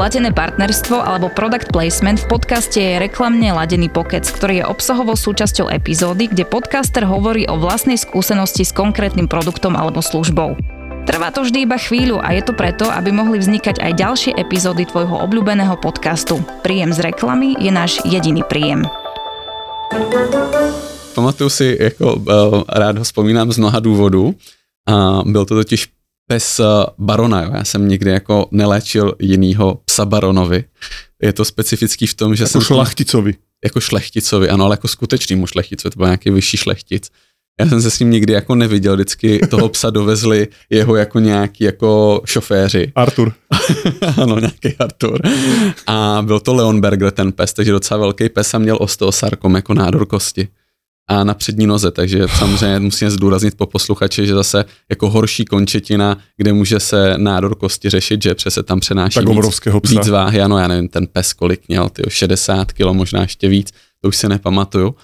Platené partnerstvo alebo product placement v podcaste je reklamne ladený pokec, ktorý je obsahovou súčasťou epizódy, kde podcaster hovorí o vlastnej skúsenosti s konkrétnym produktom alebo službou. Trvá to vždy iba chvíľu a je to preto, aby mohli vznikať aj ďalšie epizódy tvojho obľúbeného podcastu. Príjem z reklamy je náš jediný príjem. Pamatuju si, jako uh, rád ho vzpomínám z mnoha důvodů. A byl to totiž pes eh, barona. Jo. Já jsem nikdy jako neléčil jinýho psa baronovi. Je to specifický v tom, že jako jsem... šlachticovi. Jako šlechticovi, ano, ale jako skutečnýmu šlechticovi, to byl nějaký vyšší šlechtic. Já jsem se s ním nikdy jako neviděl, vždycky toho psa dovezli jeho jako nějaký jako šoféři. Artur. ano, nějaký Artur. A byl to Leonberger ten pes, takže docela velký pes a měl osteosarkom jako nádor kosti a na přední noze, takže samozřejmě musím zdůraznit po posluchači, že zase jako horší končetina, kde může se nádor kosti řešit, že přese tam přenáší tak víc, psa. víc váhy, ano, já nevím, ten pes kolik měl, ty 60 kg, možná ještě víc, to už se nepamatuju.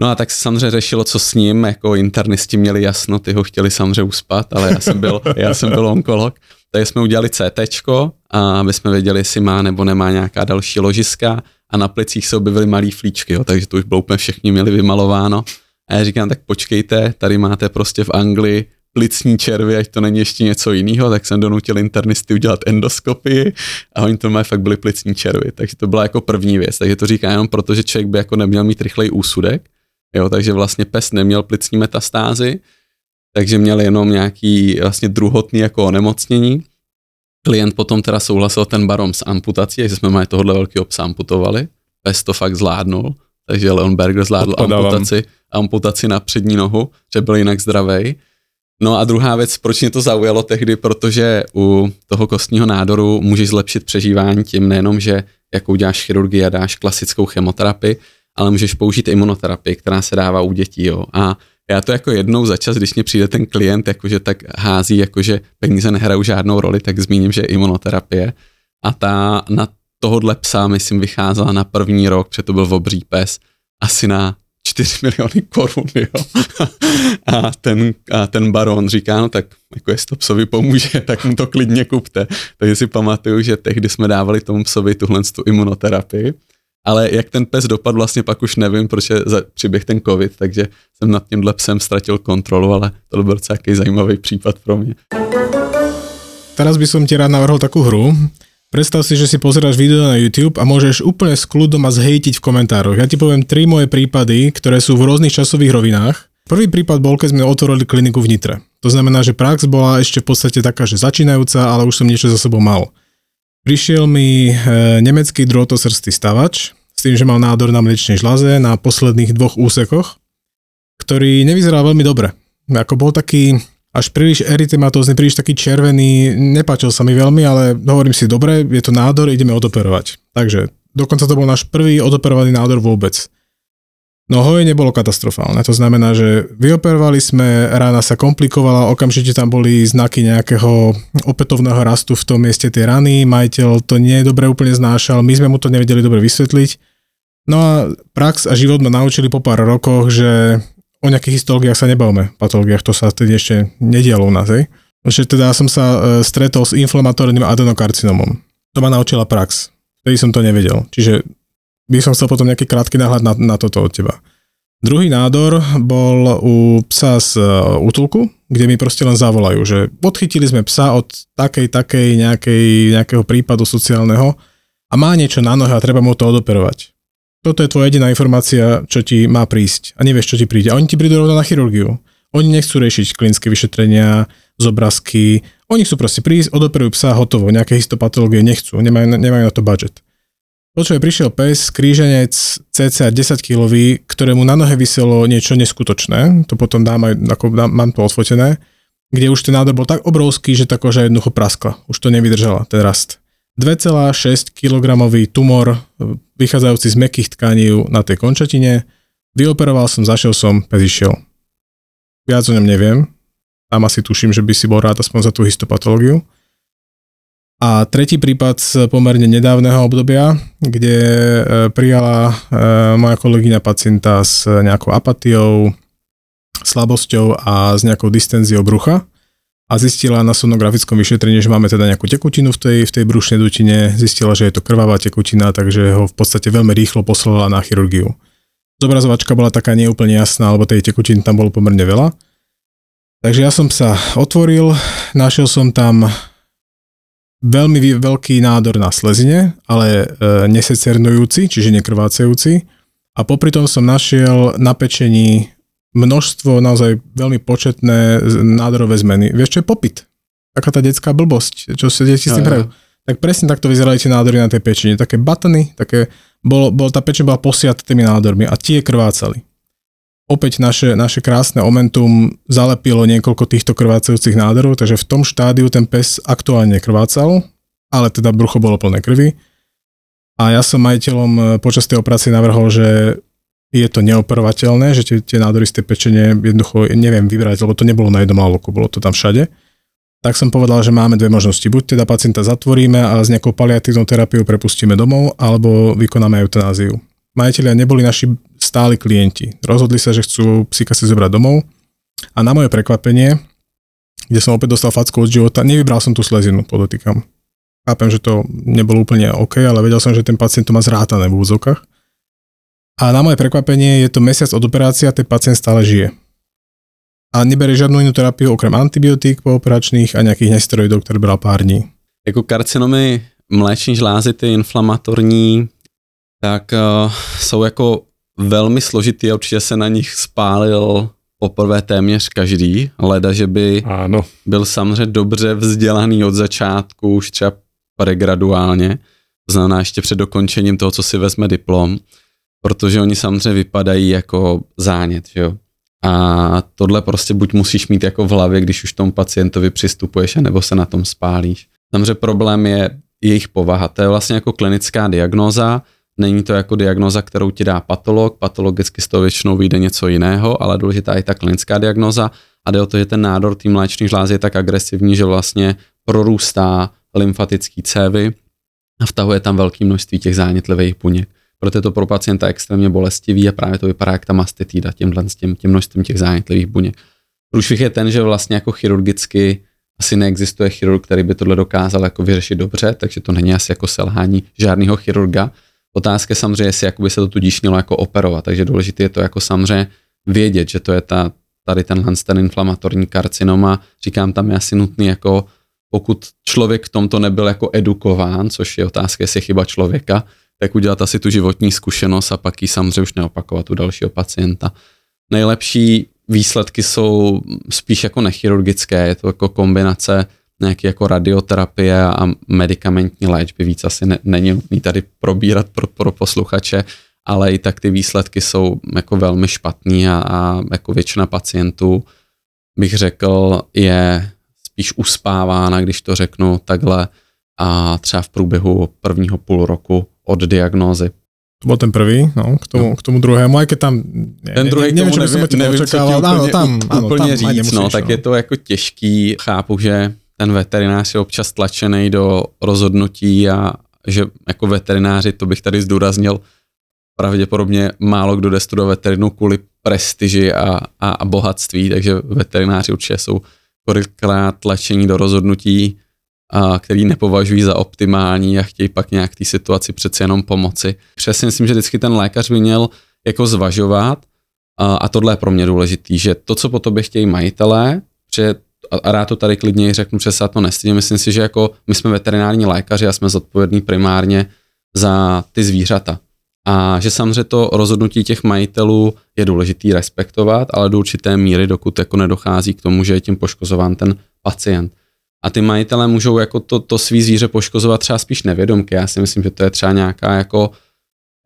No a tak se samozřejmě řešilo, co s ním, jako internisti měli jasno, ty ho chtěli samozřejmě uspat, ale já jsem byl, já jsem byl onkolog, takže jsme udělali CT, a aby jsme věděli, jestli má nebo nemá nějaká další ložiska a na plicích se objevily malý flíčky, jo, takže to už bylo úplně všichni měli vymalováno. A já říkám, tak počkejte, tady máte prostě v Anglii plicní červy, ať to není ještě něco jiného, tak jsem donutil internisty udělat endoskopii a oni to mají fakt byly plicní červy, takže to byla jako první věc, takže to říkám jenom proto, že člověk by jako neměl mít rychlej úsudek, jo, takže vlastně pes neměl plicní metastázy, takže měl jenom nějaký vlastně druhotný jako onemocnění Klient potom teda souhlasil ten barom s amputací, že jsme mají tohohle velkého psa amputovali. Pes to fakt zvládnul, takže Leon Berger zvládl amputaci, amputaci na přední nohu, že byl jinak zdravý. No a druhá věc, proč mě to zaujalo tehdy, protože u toho kostního nádoru můžeš zlepšit přežívání tím nejenom, že jako uděláš chirurgii a dáš klasickou chemoterapii, ale můžeš použít imunoterapii, která se dává u dětí. Jo. A já to jako jednou za čas, když mě přijde ten klient, jakože tak hází, jakože peníze nehrajou žádnou roli, tak zmíním, že imunoterapie. A ta na tohohle psa, myslím, vycházela na první rok, protože to byl obří pes, asi na 4 miliony korun, jo. A ten, a ten baron říká, no tak jako jestli to psovi pomůže, tak mu to klidně kupte. Takže si pamatuju, že tehdy jsme dávali tomu psovi tuhle tu imunoterapii ale jak ten pes dopadl, vlastně pak už nevím, proč je za, přiběh ten covid, takže jsem nad tímhle psem ztratil kontrolu, ale to byl docela zajímavý případ pro mě. Teraz by som ti rád navrhol takú hru. Predstav si, že si pozeráš video na YouTube a môžeš úplne s kľudom a zhejtiť v komentároch. Ja ti poviem tri moje prípady, ktoré sú v rôznych časových rovinách. Prvý prípad bol, keď sme otvorili kliniku v Nitre. To znamená, že prax bola ešte v podstate taká, že začínajúca, ale už som niečo za sebou mal. Prišiel mi e, nemecký drôtosrstý stavač s tým, že mal nádor na mliečnej žlaze na posledných dvoch úsekoch, ktorý nevyzeral veľmi dobre. Ako bol taký až príliš erytematózny, príliš taký červený, nepáčil sa mi veľmi, ale hovorím si, dobre, je to nádor, ideme odoperovať. Takže dokonca to bol náš prvý odoperovaný nádor vôbec. No hojenie bolo katastrofálne, to znamená, že vyoperovali sme, rána sa komplikovala, okamžite tam boli znaky nejakého opätovného rastu v tom mieste tej rany, majiteľ to nie dobre úplne znášal, my sme mu to nevedeli dobre vysvetliť. No a prax a život ma naučili po pár rokoch, že o nejakých histológiách sa nebavme, patológiách, to sa tedy ešte nedialo u nás, hej. Že teda som sa e, stretol s inflamatórnym adenokarcinomom. To ma naučila prax. Vtedy som to nevedel. Čiže by som chcel potom nejaký krátky náhľad na, na toto od teba. Druhý nádor bol u psa z e, útulku, kde mi proste len zavolajú, že odchytili sme psa od takej, takej nejakej, nejakého prípadu sociálneho a má niečo na nohe a treba mu to odoperovať. Toto je tvoja jediná informácia, čo ti má prísť a nevieš, čo ti príde. A oni ti prídu rovno na chirurgiu. Oni nechcú riešiť klinické vyšetrenia, zobrazky. Oni chcú proste prísť, odoperujú psa, hotovo. Nejaké histopatológie nechcú, nemajú, nemajú na to budget. Počuje, prišiel pes, kríženec cca 10 kg, ktorému na nohe vyselo niečo neskutočné, to potom dám aj, ako dám, mám to odfotené, kde už ten nádor bol tak obrovský, že tá koža jednoducho praskla. Už to nevydržala, ten rast. 2,6 kg tumor vychádzajúci z mekých tkaní na tej končatine. Vyoperoval som, zašiel som, pes išiel. Viac o ňom neviem. Tam asi tuším, že by si bol rád aspoň za tú histopatológiu. A tretí prípad z pomerne nedávneho obdobia, kde e, prijala e, moja kolegyňa pacienta s nejakou apatiou, slabosťou a s nejakou distenziou brucha. a zistila na sonografickom vyšetrení, že máme teda nejakú tekutinu v tej, v tej brušnej dutine, zistila, že je to krvavá tekutina, takže ho v podstate veľmi rýchlo poslala na chirurgiu. Zobrazovačka bola taká neúplne jasná, lebo tej tekutiny tam bolo pomerne veľa. Takže ja som sa otvoril, našiel som tam veľmi veľký nádor na slezine, ale e, nesecernujúci, čiže nekrvácajúci. A popri tom som našiel na pečení množstvo, naozaj veľmi početné nádorové zmeny. Vieš, čo je popyt? Taká tá detská blbosť, čo sa deti s tým hrajú. Tak presne takto vyzerali tie nádory na tej pečení. Také batany, také, bolo, bolo, tá pečeň bola posiata tými nádormi a tie krvácali. Opäť naše, naše krásne omentum zalepilo niekoľko týchto krvácajúcich nádorov, takže v tom štádiu ten pes aktuálne krvácal, ale teda brucho bolo plné krvi. A ja som majiteľom eh, počas tej operácie navrhol, že je to neoperovateľné, že tie, tie nádory z tej pečenie jednoducho neviem vybrať, lebo to nebolo na jednom aloku, bolo to tam všade. Tak som povedal, že máme dve možnosti. Buď teda pacienta zatvoríme a s nejakou paliatívnou terapiou prepustíme domov, alebo vykonáme eutanáziu. Majiteľia neboli naši stáli klienti. Rozhodli sa, že chcú psíka si zobrať domov a na moje prekvapenie, kde som opäť dostal facku od života, nevybral som tú slezinu, podotýkam. Chápem, že to nebolo úplne OK, ale vedel som, že ten pacient to má zrátané v úzokách a na moje prekvapenie je to mesiac od operácie a ten pacient stále žije. A nebere žiadnu inú terapiu okrem antibiotík pooperačných a nejakých nesteroidov, ktoré bral pár dní. Jako karcinomy mléční žlázy, ty inflamatorní, tak uh, jsou jako velmi složitý a určitě se na nich spálil poprvé téměř každý, leda, že by ano. byl samozřejmě dobře vzdělaný od začátku, už třeba pregraduálně, to znamená ještě před dokončením toho, co si vezme diplom protože oni samozřejmě vypadají jako zánět, že jo. A tohle prostě buď musíš mít jako v hlavě, když už tomu pacientovi přistupuješ, nebo se na tom spálíš. Samozřejmě problém je jejich povaha. To je vlastně jako klinická diagnóza, není to jako diagnóza, kterou ti dá patolog, patologicky z toho většinou vyjde něco jiného, ale důležitá je ta klinická diagnóza a jde o to, že ten nádor té mléčných žlázy je tak agresivní, že vlastně prorůstá lymfatický cévy a vtahuje tam velké množství těch zánětlivých buněk proto je to pro pacienta extrémně bolestivý a právě to vypadá jak ta mastitída těmhle s tím, tím množstvím těch zánětlivých buněk. Průšvih je ten, že vlastně jako chirurgicky asi neexistuje chirurg, který by tohle dokázal jako vyřešit dobře, takže to není asi jako selhání žádného chirurga. Otázka je samozřejmě, jestli by se to tudíž mělo jako operovat, takže důležité je to jako samozřejmě vědět, že to je ta, tady tenhle ten inflamatorní karcinoma. Říkám, tam je asi nutný jako pokud člověk v tomto nebyl jako edukován, což je otázka, jestli je chyba člověka, tak udělat asi tu životní zkušenost a pak ji samozřejmě už neopakovat u dalšího pacienta. Nejlepší výsledky jsou spíš jako nechirurgické, je to jako kombinace nějaké jako radioterapie a medicamentní léčby, víc asi ne, není nutný tady probírat pro, pro posluchače, ale i tak ty výsledky jsou jako velmi špatný a, a jako většina pacientů bych řekl je spíš uspávána, když to řeknu takhle a třeba v průběhu prvního půl roku od diagnózy. To bol ten prvý, no, k tomu, no. k tomu druhému, aj keď tam... Ne, ten druhý nevím, tomu nevím, nevím, nevím co úplně, ano, tam, ano, úplně tam, říct, no, tak no. je to jako těžký, chápu, že ten veterinář je občas tlačený do rozhodnutí a že jako veterináři, to bych tady zdůraznil, pravděpodobně málo kdo jde studovat veterinu kvůli prestiži a, a, a bohatství, takže veterináři určitě jsou kolikrát tlačení do rozhodnutí, a který nepovažují za optimální a chtějí pak nějak té situaci přece jenom pomoci. Přesně myslím, že vždycky ten lékař by měl jako zvažovat a, a tohle je pro mě důležitý, že to, co po tobě chtějí majitelé, že a rád to tady klidně řeknu, že se to nestydím, myslím si, že jako my jsme veterinární lékaři a jsme zodpovědní primárně za ty zvířata. A že samozřejmě to rozhodnutí těch majitelů je důležitý respektovat, ale do určité míry, dokud jako nedochází k tomu, že je tím poškozován ten pacient a ty majitelé můžou jako to, to svý zvíře poškozovat třeba spíš nevědomky. Já si myslím, že to je třeba nějaká jako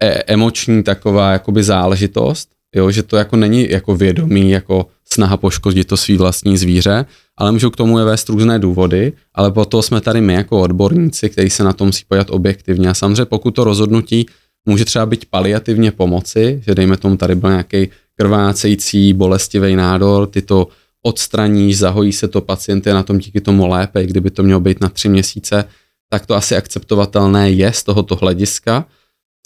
e- emoční taková jakoby záležitost, jo, že to jako není jako vědomí, jako snaha poškodit to svý vlastní zvíře, ale můžou k tomu je vést různé důvody, ale po to jsme tady my jako odborníci, kteří se na tom musí pojat objektivně. A samozřejmě pokud to rozhodnutí může třeba být paliativně pomoci, že dejme tomu tady byl nějaký krvácející, bolestivý nádor, ty to odstraníš, zahojí se to, pacient je na tom díky tomu lépe, kdyby to mělo být na tři měsíce, tak to asi akceptovatelné je z tohoto hlediska.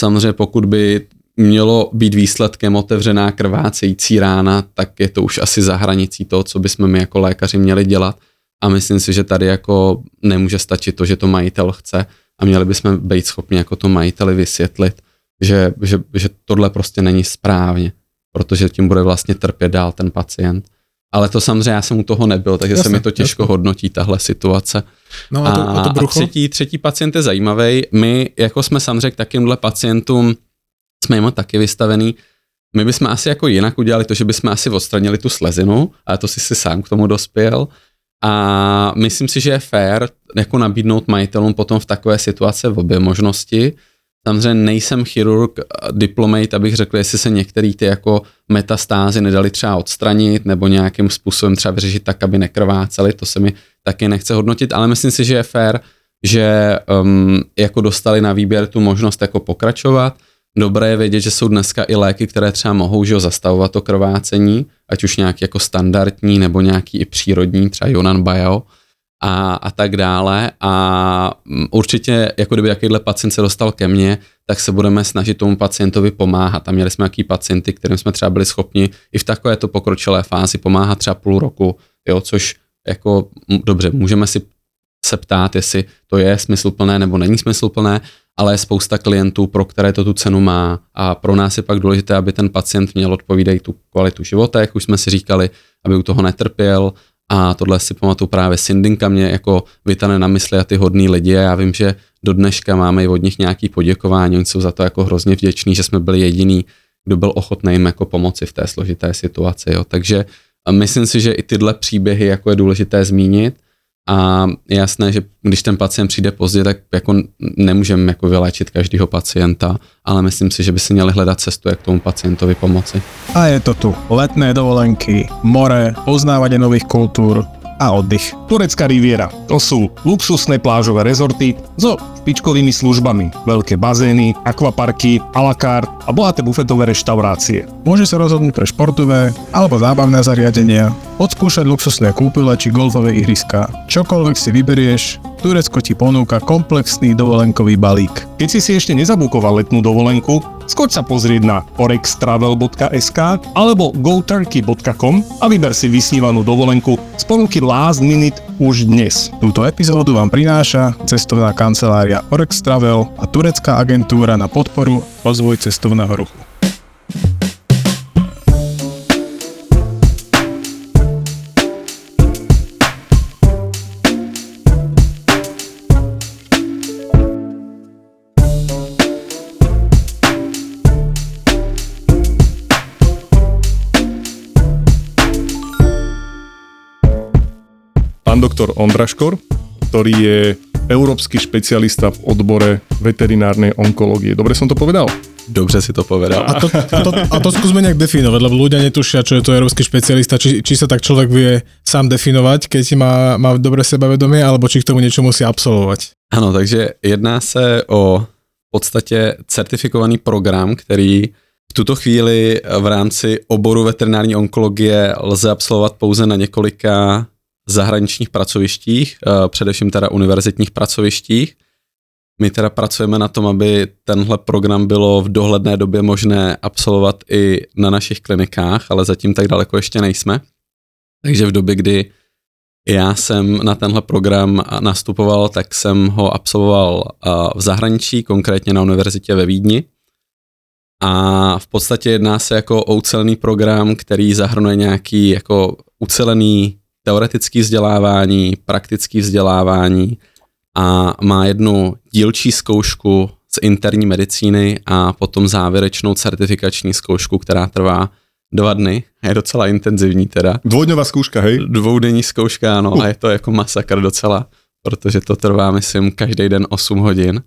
Samozřejmě pokud by mělo být výsledkem otevřená krvácející rána, tak je to už asi za hranicí toho, co bychom my jako lékaři měli dělat. a myslím si, že tady jako nemůže stačit to, že to majitel chce a měli bychom být schopni jako to majiteli vysvětlit, že, že, že tohle prostě není správně, protože tím bude vlastně trpět dál ten pacient. Ale to samozřejmě já jsem u toho nebyl, takže jasne, se mi to těžko jasne. hodnotí, tahle situace. No a, to, a, to a třetí, třetí pacient je zajímavý. My, jako jsme samozřejmě k takýmhle pacientům, jsme jim taky vystavený, my bychom asi jako jinak udělali to, že bychom asi odstranili tu slezinu, ale to si si sám k tomu dospěl. A myslím si, že je fér jako nabídnout majitelům potom v takové situaci v obě možnosti. Samozřejmě nejsem chirurg, diplomate, abych řekl, jestli se některé ty jako metastázy nedali třeba odstranit nebo nějakým způsobem třeba vyřešit tak, aby nekrváceli, to se mi taky nechce hodnotit, ale myslím si, že je fér, že um, jako dostali na výběr tu možnost jako pokračovat Dobré je vědět, že jsou dneska i léky, které třeba mohou že zastavovat to krvácení, ať už nějaký jako standardní nebo nějaký i přírodní, třeba Yonan Bio a, a tak dále. A mm, určitě, jako kdyby jakýhle pacient se dostal ke mně, tak se budeme snažit tomu pacientovi pomáhat. A měli jsme nějaký pacienty, kterým jsme třeba byli schopni i v takovéto pokročilé fázi pomáhat třeba půl roku, jo, což jako dobře, můžeme si se ptát, jestli to je smysluplné nebo není smysluplné, ale je spousta klientů, pro které to tu cenu má. A pro nás je pak důležité, aby ten pacient měl odpovídají tu kvalitu života, jak už jsme si říkali, aby u toho netrpěl. A tohle si pamatuju právě Sindinka mě jako vytane na mysli a ty hodný lidi. A já vím, že do dneška máme i od nich nějaký poděkování, oni jsou za to jako hrozně vděční, že jsme byli jediný, kdo byl ochotný jim jako pomoci v té složité situaci. Jo. Takže myslím si, že i tyhle příběhy jako je důležité zmínit a je jasné, že když ten pacient přijde pozdě, tak jako nemůžeme jako vyléčit každého pacienta, ale myslím si, že by si měli hledat cestu, jak tomu pacientovi pomoci. A je to tu. Letné dovolenky, more, poznávanie nových kultúr, a oddych. Turecká riviera. To sú luxusné plážové rezorty so špičkovými službami, veľké bazény, akvaparky, a la carte a bohaté bufetové reštaurácie. Môže sa rozhodnúť pre športové alebo zábavné zariadenia, odskúšať luxusné kúpele či golfové ihriska. Čokoľvek si vyberieš, Turecko ti ponúka komplexný dovolenkový balík. Keď si si ešte nezabukoval letnú dovolenku, skoč sa pozrieť na orextravel.sk alebo goturkey.com a vyber si vysnívanú dovolenku z ponuky Last Minute už dnes. Túto epizódu vám prináša cestovná kancelária Orex Travel a turecká agentúra na podporu rozvoj cestovného ruchu. Doktor Ondraškor, ktorý je európsky špecialista v odbore veterinárnej onkológie. Dobre som to povedal? Dobře si to povedal. A to, a to, a to skúsme nejak definovať, lebo ľudia netušia, čo je to európsky špecialista, či, či sa tak človek vie sám definovať, keď má, má dobre sebavedomie, alebo či k tomu niečo musí absolvovať. Ano, takže jedná se o v podstatě certifikovaný program, který v tuto chvíli v rámci oboru veterinární onkologie lze absolvovat pouze na několika zahraničních pracovištích, eh, především teda univerzitních pracovištích. My teda pracujeme na tom, aby tenhle program bylo v dohledné době možné absolvovat i na našich klinikách, ale zatím tak daleko ještě nejsme. Takže v době, kdy já jsem na tenhle program nastupoval, tak jsem ho absolvoval eh, v zahraničí, konkrétně na univerzitě ve Vídni. A v podstatě jedná se jako o ucelený program, který zahrnuje nějaký jako ucelený teoretické vzdělávání, praktické vzdělávání a má jednu dílčí zkoušku z interní medicíny a potom závěrečnou certifikační zkoušku, která trvá dva dny. Je docela intenzivní teda. Dvoudňová zkouška, hej? Dvoudenní zkouška, ano, uh. a je to jako masakr docela, protože to trvá, myslím, každý den 8 hodin.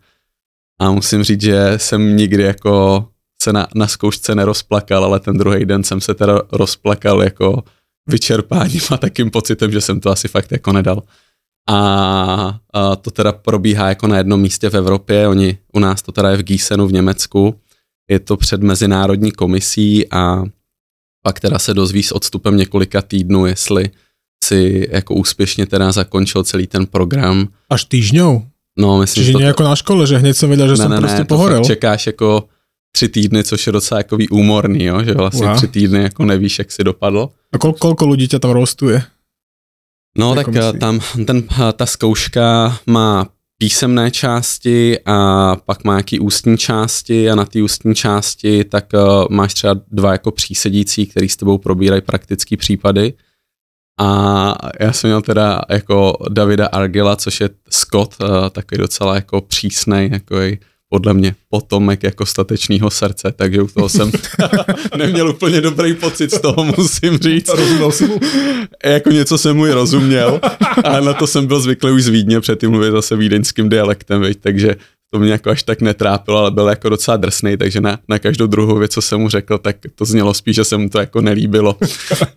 A musím říct, že jsem nikdy jako se na, na zkoušce nerozplakal, ale ten druhý den jsem se teda rozplakal jako vyčerpáním a takým pocitem, že jsem to asi fakt jako nedal. A, a to teda probíhá jako na jednom místě v Evropě, oni, u nás to teda je v Gísenu v Německu, je to před mezinárodní komisí a pak teda se dozví s odstupem několika týdnů, jestli si jako úspěšně teda zakončil celý ten program. Až týždňou? No, myslím, Čiže to... jako na škole, že hned jsem věděl, že ne, jsem ne, prostě ne, pohorel. čekáš jako tři týdny, což je docela jako úmorný, jo? že vlastně tři týdny jako nevíš, jak si dopadlo. A kol, kolko lidí tě tam rostuje? No tak komisi? tam ten, ta zkouška má písemné části a pak má nějaký ústní části a na té ústní části tak uh, máš třeba dva jako přísedící, který s tebou probírají praktický případy. A já jsem měl teda jako Davida Argila, což je Scott, uh, takový docela jako přísnej, jako podle mě potomek jako statečného srdce, takže u toho jsem neměl úplně dobrý pocit z toho, musím říct. Rozuměl jsi mu? jako něco jsem mu i rozuměl, a na to jsem byl zvyklý už z Vídně, předtím mluvit zase vídeňským dialektem, veď, takže to mě jako až tak netrápilo, ale byl jako docela drsný, takže na, na každou druhou věc, co jsem mu řekl, tak to znělo spíš, že se mu to jako nelíbilo.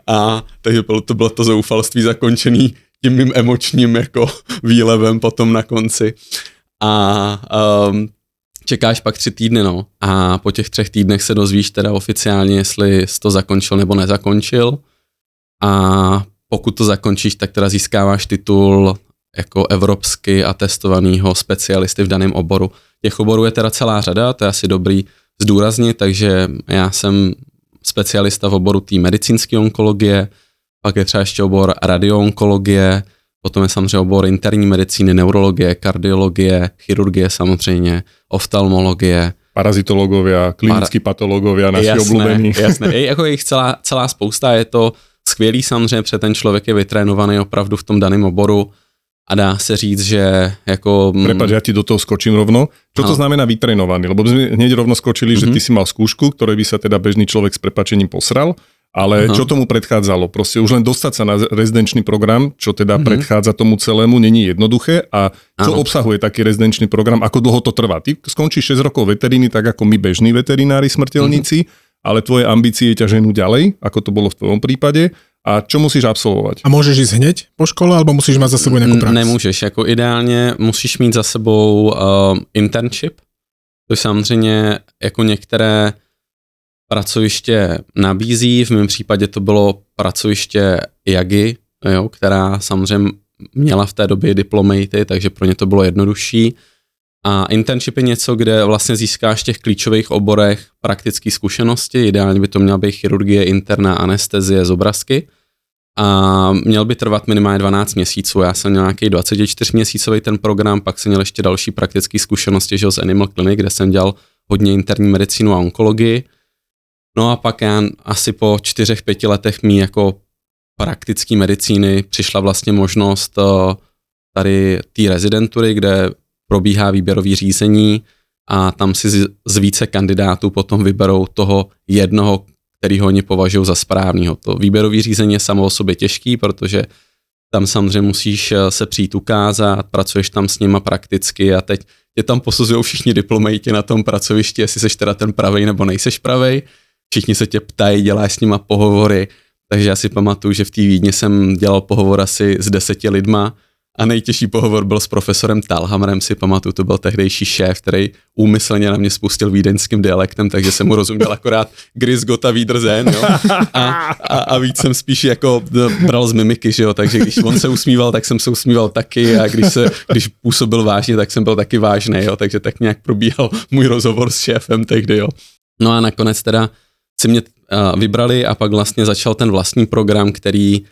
A takže bylo to, bylo to zoufalství zakončený tím mým emočním jako výlevem potom na konci. A um, čekáš pak tři týdny, no. A po těch třech týdnech se dozvíš teda oficiálně, jestli jsi to zakončil nebo nezakončil. A pokud to zakončíš, tak teda získáváš titul jako evropsky atestovaného specialisty v daném oboru. Těch oborů je teda celá řada, to je asi dobrý zdůraznit, takže já jsem specialista v oboru té medicínské onkologie, pak je třeba ještě obor radioonkologie, potom je samozřejmě obor interní medicíny, neurologie, kardiologie, chirurgie samozřejmě, oftalmologie. Parazitologovia, klinickí Para... patologovia, naši jasné, oblúbení. Jasné, je, jako je jich celá, celá spousta, je to skvělý samozřejmě, protože ten člověk je vytrénovaný opravdu v tom daném oboru a dá se říct, že jako... Prepač, ja ti do toho skočím rovno. Čo to znamená vytrénovaný? Lebo sme hneď rovno skočili, mm-hmm. že ty si mal skúšku, ktoré by sa teda bežný človek s prepačením posral, ale Aha. čo tomu predchádzalo? Proste už len dostať sa na rezidenčný program, čo teda mm-hmm. predchádza tomu celému, není jednoduché a čo ano. obsahuje taký rezidenčný program, ako dlho to trvá? Ty skončíš 6 rokov veteríny, tak ako my bežní veterinári, smrteľníci, mm-hmm. ale tvoje ambície ťa ženú ďalej, ako to bolo v tvojom prípade a čo musíš absolvovat? A můžeš jít hned po škole, alebo musíš mít za sebou nějakou praxi? Nemůžeš, jako ideálně musíš mít za sebou uh, internship, to samozřejmě jako některé pracoviště nabízí, v mém případě to bylo pracoviště JAGI, jo, která samozřejmě měla v té době diplomaty, takže pro ně to bylo jednodušší. A internship je něco, kde vlastně získáš v těch klíčových oborech praktické zkušenosti, ideálně by to měla být chirurgie, interna, anestezie, zobrazky. A měl by trvat minimálně 12 měsíců. Já jsem měl nějaký 24 měsícový ten program, pak jsem měl ještě další praktické zkušenosti že z Animal Clinic, kde jsem dělal hodně interní medicínu a onkologii. No a pak já asi po čtyřech, pěti letech mý jako praktické medicíny přišla vlastně možnost eh, tady té rezidentury, kde probíhá výběrový řízení a tam si z více kandidátů potom vyberou toho jednoho, který ho oni považují za správného. To výběrový řízení je samo o sobě těžký, protože tam samozřejmě musíš eh, se přijít ukázat, pracuješ tam s nima prakticky a teď tě tam posuzují všichni diplomati na tom pracovišti, jestli seš teda ten pravej nebo nejseš pravej. Všichni se tě ptají, děláš s nima pohovory, takže já si pamatuju, že v té Vídni jsem dělal pohovor asi s deseti lidma a nejtěžší pohovor byl s profesorem Talhamrem, si pamatuju, to byl tehdejší šéf, který úmyslně na mě spustil vídeňským dialektem, takže jsem mu rozuměl akorát Gris Gota Wiedersehen, jo. A, a, a, víc jsem spíš jako bral z mimiky, že jo, takže když on se usmíval, tak jsem se usmíval taky a když, se, když působil vážně, tak jsem byl taky vážný, jo, takže tak nějak probíhal můj rozhovor s šéfem tehdy, jo. No a nakonec teda si mě uh, vybrali a pak vlastně začal ten vlastní program, který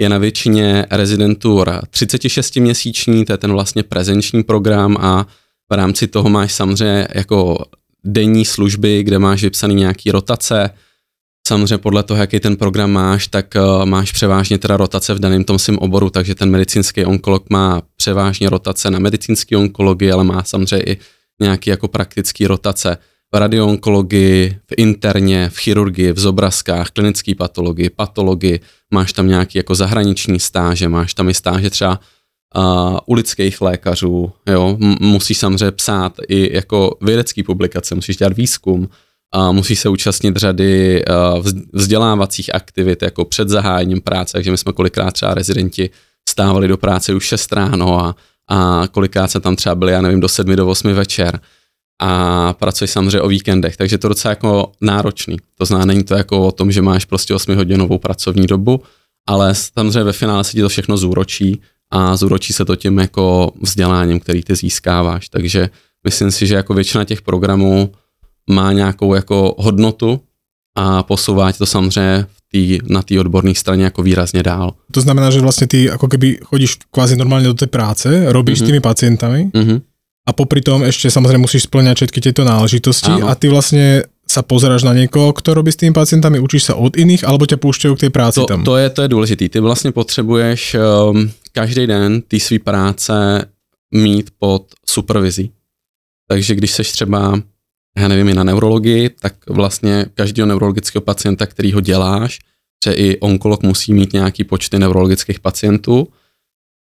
je na většině rezidentur 36 měsíční, to je ten vlastně prezenční program a v rámci toho máš samozřejmě jako denní služby, kde máš vypsaný nějaký rotace, Samozřejmě podle toho, jaký ten program máš, tak uh, máš převážně teda rotace v daném tom svém oboru, takže ten medicínský onkolog má převážně rotace na medicínský onkologii, ale má samozřejmě i nějaký jako praktický rotace v radioonkologii, v interně, v chirurgii, v zobrazkách, klinické patologii, patologii, máš tam nějaký jako zahraniční stáže, máš tam i stáže třeba uh, u lidských lékařů, jo, M- musíš samozřejmě psát i jako vědecký publikace, musíš dělat výzkum, a musíš se účastnit řady uh, vzdělávacích aktivit jako před zahájením práce, takže my jsme kolikrát třeba rezidenti stávali do práce už 6 ráno a, a kolikrát se tam třeba byli, já nevím, do 7 do 8 večer a pracuješ samozřejmě o víkendech, takže to je docela jako náročný. To znamená, není to jako o tom, že máš prostě 8 hodinovou pracovní dobu, ale samozřejmě ve finále se ti to všechno zúročí a zúročí se to tím jako vzděláním, který ty získáváš. Takže myslím si, že jako většina těch programů má nějakou jako hodnotu a posouvá to samozřejmě v tý, na té odborné straně jako výrazně dál. To znamená, že vlastně ty ako keby chodíš kvázi normálně do té práce, robíš mm-hmm. s tými pacientami mm-hmm. A popri tom ešte samozrejme musíš splňať všetky tieto náležitosti Áno. a ty vlastne sa pozeráš na někoho, kdo robí s tými pacientami, učíš se od iných, alebo tě pouštějí k té práci to, tam? To je, to je důležitý. Ty vlastně potřebuješ um, každý den ty své práce mít pod supervizí. Takže když seš třeba, já nevím, na neurologii, tak vlastně každého neurologického pacienta, který ho děláš, že i onkolog musí mít nějaký počty neurologických pacientů,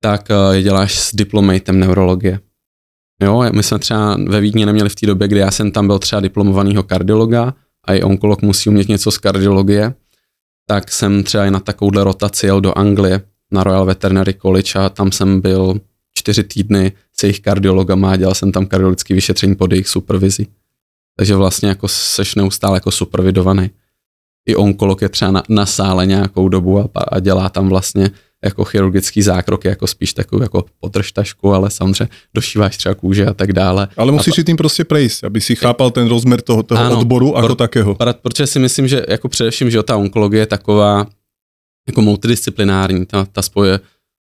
tak uh, je děláš s diplomatem neurologie. Jo, my jsme třeba ve Vídni neměli v té době, kdy já jsem tam byl třeba diplomovanýho kardiologa a i onkolog musí umět něco z kardiologie, tak jsem třeba i na takovouhle rotaci jel do Anglie na Royal Veterinary College a tam jsem byl čtyři týdny s jejich kardiologama a dělal jsem tam kardiologické vyšetření pod jejich supervizi. Takže vlastně jako seš neustále jako supervidovaný. I onkolog je třeba na, na sále nějakou dobu a, a dělá tam vlastně jako chirurgický zákrok, jako spíš takovou jako podržtašku, ale samozřejmě došíváš třeba kůže a tak dále. Ale musíš si tím prostě prejsť, aby si chápal ten rozměr toho, toho ano, odboru jako pro, takého. Protože si myslím, že jako především, že ta onkologie je taková jako multidisciplinární, ta, ta spoje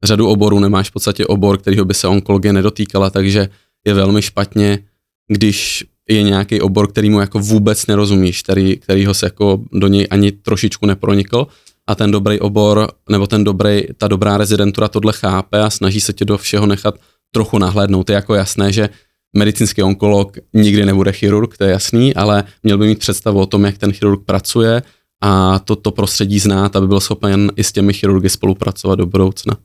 řadu oborů, nemáš v podstatě obor, kterýho by se onkologie nedotýkala, takže je velmi špatně, když je nějaký obor, který mu jako vůbec nerozumíš, který, kterýho se jako do něj ani trošičku nepronikl a ten dobrý obor, nebo ten dobrý, ta dobrá rezidentura tohle chápe a snaží se tě do všeho nechat trochu nahlédnout. Je jako jasné, že medicínský onkolog nikdy nebude chirurg, to je jasný, ale měl by mít představu o tom, jak ten chirurg pracuje a to, to prostředí znát, aby byl schopen i s těmi chirurgy spolupracovat do budoucna.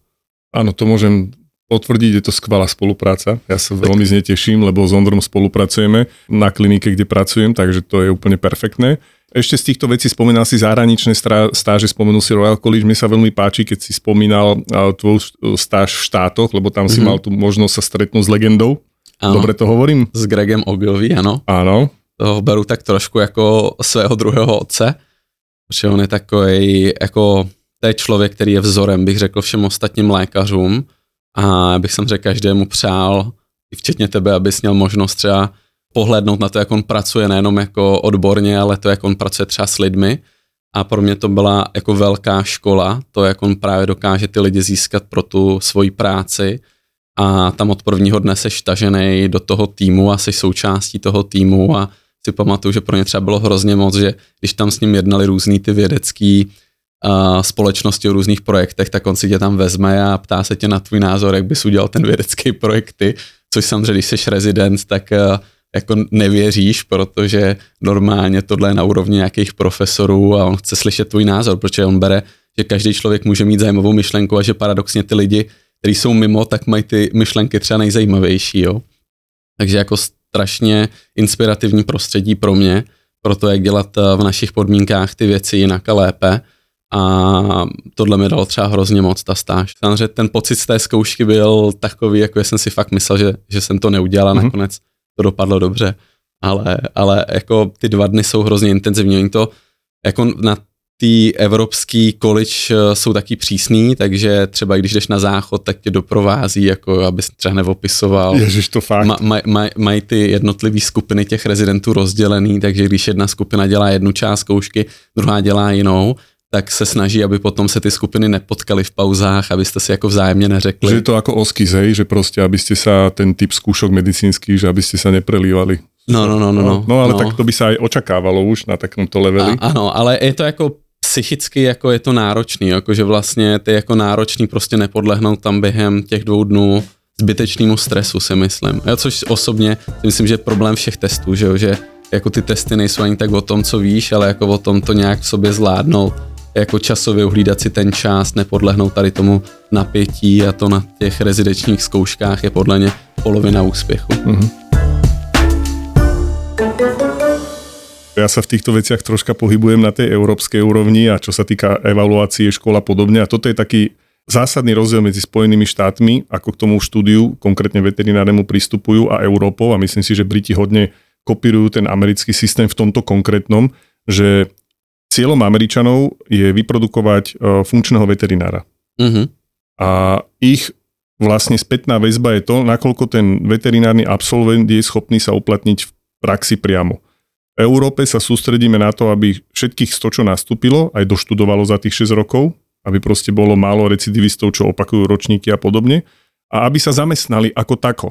Ano, to můžem potvrdiť, je to skvelá spolupráca. Ja sa veľmi z nej teším, lebo s Ondrom spolupracujeme na klinike, kde pracujem, takže to je úplne perfektné. Ešte z týchto vecí spomínal si zahraničné stáže, spomenul si Royal College. Mne sa veľmi páči, keď si spomínal tvoj stáž v štátoch, lebo tam mm-hmm. si mhm. mal tu možnosť sa stretnúť s legendou. Ano. Dobre to hovorím? S Gregem Ogilvy, ano. Ano. Toho beru tak trošku jako svého druhého otce, protože on je takový, jako, to je člověk, který je vzorem, bych řekl všem ostatním lékařům a bych jsem řekl každému přál, včetně tebe, abys měl možnost třeba pohlednout na to, jak on pracuje, nejenom jako odborně, ale to, jak on pracuje třeba s lidmi. A pro mě to byla jako velká škola, to, jak on právě dokáže ty lidi získat pro tu svoji práci. A tam od prvního dne seš tažený do toho týmu a jsi součástí toho týmu a si pamatuju, že pro ně třeba bylo hrozně moc, že když tam s ním jednali různý ty vědecký společnosti o různých projektech, tak on si tě tam vezme a ptá se tě na tvůj názor, jak bys udělal ten vědecký projekty, což samozřejmě, když jsi rezident, tak jako nevěříš, protože normálně tohle je na úrovni nějakých profesorů a on chce slyšet tvůj názor, protože on bere, že každý člověk může mít zajímavou myšlenku a že paradoxně ty lidi, kteří jsou mimo, tak mají ty myšlenky třeba nejzajímavější, jo. Takže jako strašně inspirativní prostředí pro mě, pro to, jak dělat v našich podmínkách ty věci jinak a lépe. A tohle mi dalo třeba hrozně moc, ta stáž. Samozřejmě ten pocit z té zkoušky byl takový, jako jsem si fakt myslel, že, že jsem to neudělal a mm-hmm. nakonec to dopadlo dobře. Ale, ale jako ty dva dny jsou hrozně intenzivní. Oni to jako na ty evropský college eh, jsou taky přísný, takže třeba když jdeš na záchod, tak tě doprovází, jako abys třeba neopisoval. Ježiš, to fakt. Ma, maj, maj, mají ty jednotlivé skupiny těch rezidentů rozdělený, takže když jedna skupina dělá jednu část zkoušky, druhá dělá jinou, tak se snaží, aby potom se ty skupiny nepotkaly v pauzách, abyste si jako vzájemně neřekli. Že je to jako oskys, hej? že prostě, abyste se ten typ zkoušok medicínský, že abyste se neprelívali. No, no, no, no. No, no ale no. tak to by se aj očakávalo už na takomto leveli. A, ano, ale je to jako psychicky jako je to náročný, jako že vlastně ty jako náročný prostě nepodlehnout tam během těch dvou dnů zbytečnému stresu si myslím. Jo, což osobně si myslím, že je problém všech testů, že, jo, že jako ty testy nejsou ani tak o tom, co víš, ale jako o tom to nějak v sobě zvládnout jako časově uhlídat si ten čas, nepodlehnout tady tomu napětí a to na těch rezidenčních zkouškách je podle mě polovina úspěchu. Mm-hmm. Ja sa v týchto veciach troška pohybujem na tej európskej úrovni a čo sa týka evaluácie škôl a podobne. A toto je taký zásadný rozdiel medzi Spojenými štátmi, ako k tomu štúdiu, konkrétne veterinárnemu pristupujú a Európou a myslím si, že Briti hodne kopírujú ten americký systém v tomto konkrétnom, že cieľom Američanov je vyprodukovať e, funkčného veterinára. Uh-huh. A ich vlastne spätná väzba je to, nakoľko ten veterinárny absolvent je schopný sa uplatniť v praxi priamo. V Európe sa sústredíme na to, aby všetkých 100, čo nastúpilo, aj doštudovalo za tých 6 rokov, aby proste bolo málo recidivistov, čo opakujú ročníky a podobne, a aby sa zamestnali ako tako.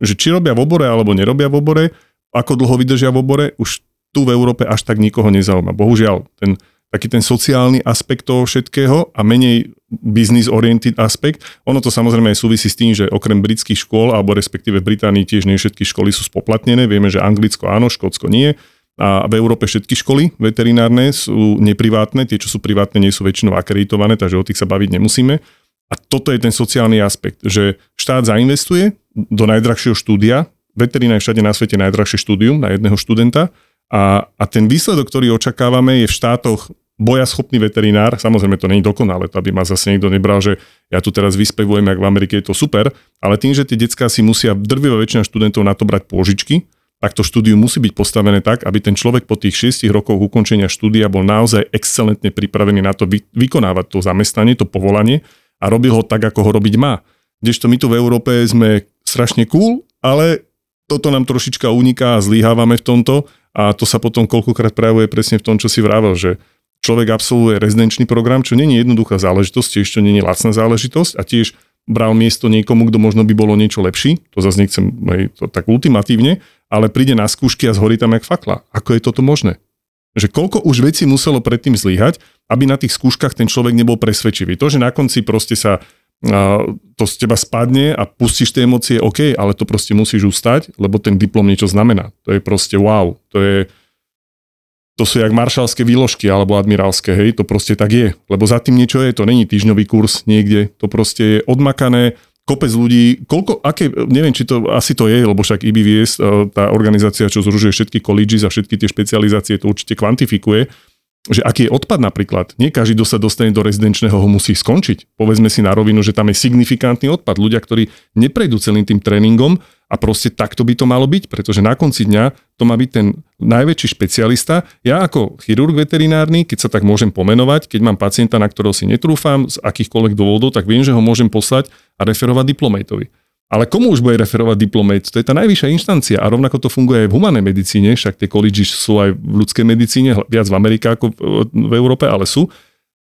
Že či robia v obore alebo nerobia v obore, ako dlho vydržia v obore, už tu v Európe až tak nikoho nezaujíma. Bohužiaľ, ten, taký ten sociálny aspekt toho všetkého a menej business-oriented aspekt. Ono to samozrejme aj súvisí s tým, že okrem britských škôl, alebo respektíve v Británii tiež nie všetky školy sú spoplatnené. Vieme, že Anglicko áno, Škótsko nie. A v Európe všetky školy veterinárne sú neprivátne, tie, čo sú privátne, nie sú väčšinou akreditované, takže o tých sa baviť nemusíme. A toto je ten sociálny aspekt, že štát zainvestuje do najdrahšieho štúdia, veterína je všade na svete najdrahšie štúdium na jedného študenta a, a ten výsledok, ktorý očakávame, je v štátoch bojaschopný veterinár, samozrejme to není dokonale, to aby ma zase niekto nebral, že ja tu teraz vyspevujem, ak v Amerike je to super, ale tým, že tie detská si musia, drvivá väčšina študentov na to brať pôžičky, tak to štúdium musí byť postavené tak, aby ten človek po tých 6 rokoch ukončenia štúdia bol naozaj excelentne pripravený na to vy, vykonávať to zamestnanie, to povolanie a robil ho tak, ako ho robiť má. Kdežto my tu v Európe sme strašne cool, ale toto nám trošička uniká a zlíhávame v tomto a to sa potom koľkokrát prejavuje presne v tom, čo si vravel, že človek absolvuje rezidenčný program, čo není jednoduchá záležitosť, tiež to není lacná záležitosť a tiež bral miesto niekomu, kto možno by bolo niečo lepší, to zase nechcem hej, to tak ultimatívne, ale príde na skúšky a zhorí tam jak fakla. Ako je toto možné? Že koľko už vecí muselo predtým zlyhať, aby na tých skúškach ten človek nebol presvedčivý. To, že na konci proste sa to z teba spadne a pustíš tie emócie, OK, ale to proste musíš ustať, lebo ten diplom niečo znamená. To je proste wow. To je, to sú jak maršalské výložky alebo admirálske, hej, to proste tak je. Lebo za tým niečo je, to není týždňový kurz niekde, to proste je odmakané, kopec ľudí, koľko, aké, neviem, či to, asi to je, lebo však IBVS, e, tá organizácia, čo zružuje všetky colleges a všetky tie špecializácie, to určite kvantifikuje, že aký je odpad napríklad. Nie každý, kto sa dostane do rezidenčného, ho musí skončiť. Povedzme si na rovinu, že tam je signifikantný odpad. Ľudia, ktorí neprejdú celým tým tréningom a proste takto by to malo byť, pretože na konci dňa to má byť ten najväčší špecialista. Ja ako chirurg veterinárny, keď sa tak môžem pomenovať, keď mám pacienta, na ktorého si netrúfam z akýchkoľvek dôvodov, tak viem, že ho môžem poslať a referovať diplomatovi. Ale komu už bude referovať diplomate? To je tá najvyššia inštancia a rovnako to funguje aj v humanej medicíne, však tie colleges sú aj v ľudskej medicíne, viac v Amerike ako v Európe, ale sú.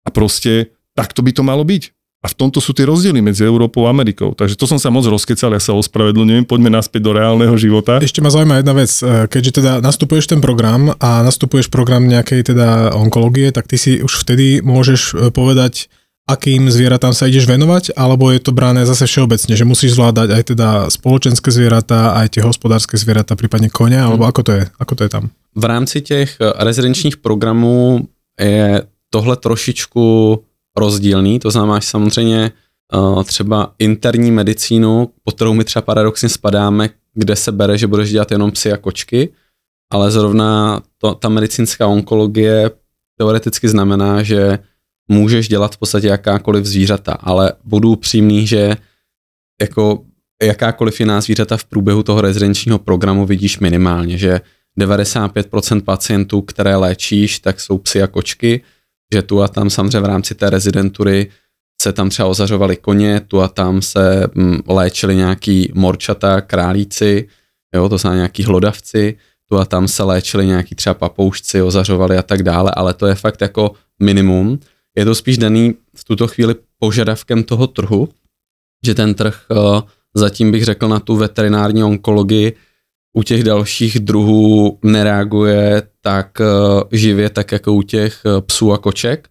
A proste takto by to malo byť. A v tomto sú tie rozdiely medzi Európou a Amerikou. Takže to som sa moc rozkecal, ja sa ospravedlňujem, poďme naspäť do reálneho života. Ešte ma zaujíma jedna vec, e, keďže teda nastupuješ ten program a nastupuješ program nejakej teda onkológie, tak ty si už vtedy môžeš e, povedať, akým zvieratám sa ideš venovať, alebo je to brané zase všeobecne, že musíš zvládať aj teda spoločenské zvieratá, aj tie hospodárske zvieratá, prípadne konia, alebo ako to je, ako to je tam? V rámci těch eh, rezidenčních programů je tohle trošičku rozdílný, to znamená, že samozřejmě uh, třeba interní medicínu, pod kterou my třeba paradoxně spadáme, kde se bere, že budeš dělat jenom psy a kočky, ale zrovna to, ta medicínská onkologie teoreticky znamená, že můžeš dělat v podstatě jakákoliv zvířata, ale budu upřímný, že jako jakákoliv jiná zvířata v průběhu toho rezidenčního programu vidíš minimálně, že 95% pacientů, které léčíš, tak jsou psy a kočky, že tu a tam samozřejmě v rámci té rezidentury se tam třeba ozařovali koně, tu a tam se mm, léčili nějaký morčata, králíci, jo, to znamená nějaký hlodavci, tu a tam se léčili nějaký třeba papoušci, ozařovali a tak dále, ale to je fakt jako minimum je to spíš daný v tuto chvíli požadavkem toho trhu, že ten trh eh, zatím bych řekl na tu veterinární onkologii u těch dalších druhů nereaguje tak eh, živě, tak jako u těch eh, psů a koček,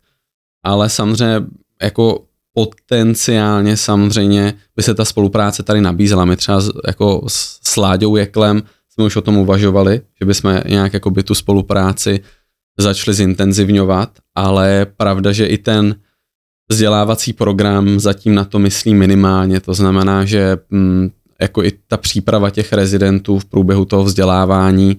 ale samozřejmě jako potenciálně samozřejmě by se ta spolupráce tady nabízela. My třeba jako s Láďou Jeklem jsme už o tom uvažovali, že bychom nějak jako by tu spolupráci začali zintenzivňovat, ale je pravda, že i ten vzdělávací program zatím na to myslí minimálně. To znamená, že mm, jako i ta příprava těch rezidentů v průběhu toho vzdělávání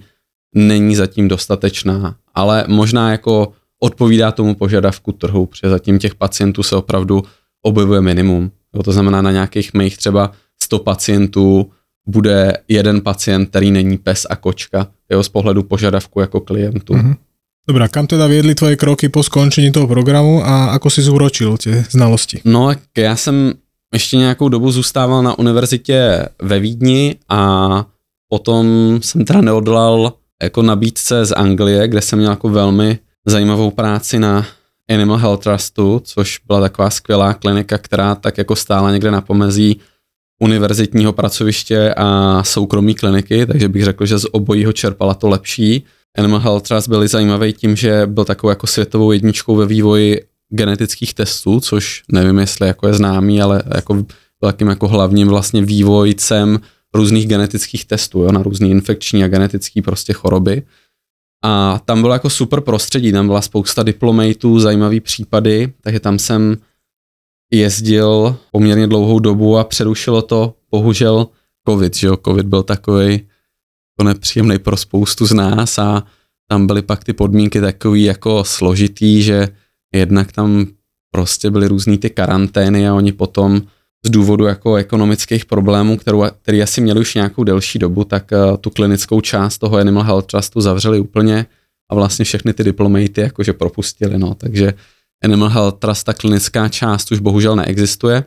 není zatím dostatečná, ale možná jako odpovídá tomu požadavku trhu, protože zatím těch pacientů se opravdu objevuje minimum. To znamená, na nějakých mých třeba 100 pacientů bude jeden pacient, který není pes a kočka, jo, z pohledu požadavku jako klientů. Mm-hmm. Dobrá, kam teda viedli tvoje kroky po skončení toho programu a ako si zúročil tie znalosti? No, já jsem ještě nějakou dobu zůstával na univerzitě ve Vídni a potom jsem teda neodlal jako nabídce z Anglie, kde jsem měl jako velmi zajímavou práci na Animal Health Trustu, což byla taková skvělá klinika, která tak jako stála někde na pomezí univerzitního pracoviště a soukromí kliniky, takže bych řekl, že z obojího čerpala to lepší. Animal Health Trust byli zajímavý tím, že byl takovou jako světovou jedničkou ve vývoji genetických testů, což nevím, jestli jako je známý, ale jako byl takým jako hlavním vlastně vývojcem různých genetických testů, jo, na různé infekční a genetické prostě choroby. A tam bylo jako super prostředí, tam byla spousta diplomatů, zajímavý případy, takže tam jsem jezdil poměrně dlouhou dobu a přerušilo to bohužel covid, že jo, covid byl takový to nepříjemný pro spoustu z nás a tam byly pak ty podmínky takový jako složitý, že jednak tam prostě byly různý ty karantény a oni potom z důvodu jako ekonomických problémů, kterou, který asi měli už nějakou delší dobu, tak uh, tu klinickou část toho Animal Health Trustu zavřeli úplně a vlastně všechny ty diplomaty jakože propustili, no, takže Animal Health Trust, ta klinická část už bohužel neexistuje.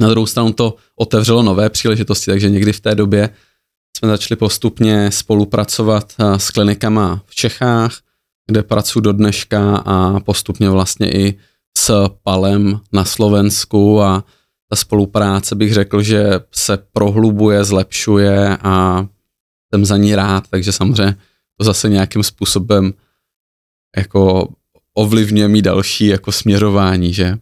Na druhou stranu to otevřelo nové příležitosti, takže někdy v té době jsme začali postupně spolupracovat uh, s klinikama v Čechách, kde pracuji do dneška a postupně vlastně i s Palem na Slovensku a ta spolupráce bych řekl, že se prohlubuje, zlepšuje a jsem za ní rád, takže samozřejmě to zase nějakým způsobem jako ovlivňuje mi další jako směrování, že?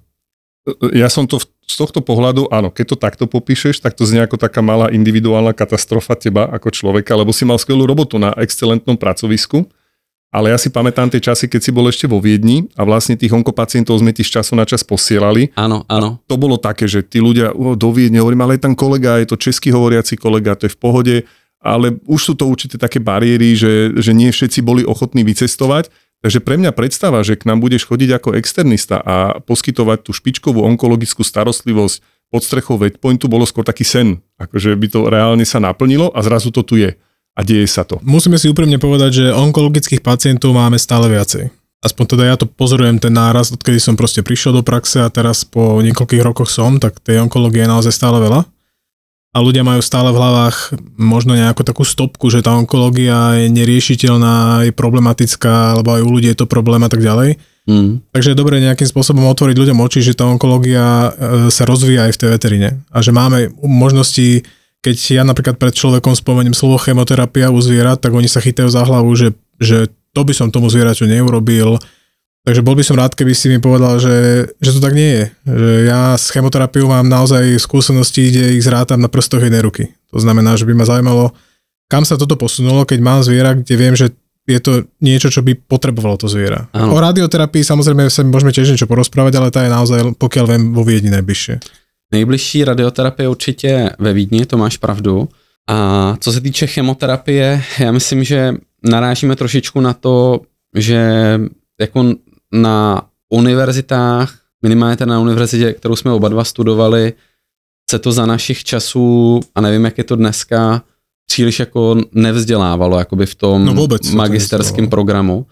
Ja som to z tohto pohľadu, áno, keď to takto popíšeš, tak to znie ako taká malá individuálna katastrofa teba ako človeka, lebo si mal skvelú robotu na excelentnom pracovisku, ale ja si pamätám tie časy, keď si bol ešte vo Viedni a vlastne tých onkopacientov sme ti z času na čas posielali. Áno, áno. To bolo také, že tí ľudia o, do Viedne, hovorím, ale je tam kolega, je to český hovoriaci kolega, to je v pohode, ale už sú to určite také bariéry, že, že nie všetci boli ochotní vycestovať. Takže pre mňa predstava, že k nám budeš chodiť ako externista a poskytovať tú špičkovú onkologickú starostlivosť pod strechou Vetpointu bolo skôr taký sen. Akože by to reálne sa naplnilo a zrazu to tu je a deje sa to. Musíme si úprimne povedať, že onkologických pacientov máme stále viacej. Aspoň teda ja to pozorujem ten náraz, odkedy som proste prišiel do praxe a teraz po niekoľkých rokoch som, tak tej onkológie je naozaj stále veľa. A ľudia majú stále v hlavách možno nejakú takú stopku, že tá onkológia je neriešiteľná, je problematická, alebo aj u ľudí je to problém a tak ďalej. Mm. Takže je dobré nejakým spôsobom otvoriť ľuďom oči, že tá onkológia e, sa rozvíja aj v tej veterine a že máme možnosti keď ja napríklad pred človekom spomeniem slovo chemoterapia u zvierat, tak oni sa chytajú za hlavu, že, že to by som tomu zvieraťu neurobil. Takže bol by som rád, keby si mi povedal, že, že to tak nie je. Že ja s chemoterapiou mám naozaj skúsenosti, kde ich zrátam na prstoch jednej ruky. To znamená, že by ma zaujímalo, kam sa toto posunulo, keď mám zviera, kde viem, že je to niečo, čo by potrebovalo to zviera. Ano. O radioterapii samozrejme sa môžeme tiež niečo porozprávať, ale tá je naozaj, pokiaľ viem, vo Viedni najbližšie. Nejbližší radioterapie určitě ve Vídni, to máš pravdu. A co se týče chemoterapie, já myslím, že narážíme trošičku na to, že jako na univerzitách, minimálně na univerzitě, kterou jsme oba dva studovali, se to za našich časů, a nevím, jak je to dneska, příliš jako nevzdělávalo jakoby v tom no magisterském programu.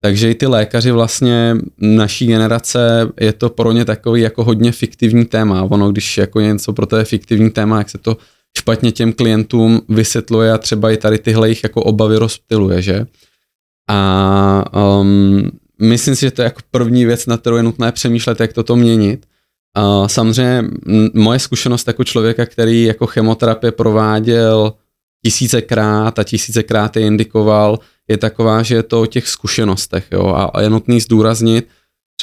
Takže i ty lékaři vlastně naší generace, je to pro ně takový jako hodně fiktivní téma. Ono, když jako něco pro to je fiktivní téma, jak se to špatně těm klientům vysvětluje a třeba i tady tyhle jich jako obavy rozptiluje, že? A um, myslím si, že to je jako první věc, na kterou je nutné přemýšlet, jak toto měnit. A samozřejmě moje zkušenost jako člověka, který jako chemoterapie prováděl tisícekrát a tisícekrát je indikoval, je taková, že je to o těch zkušenostech jo, a je nutný zdůraznit,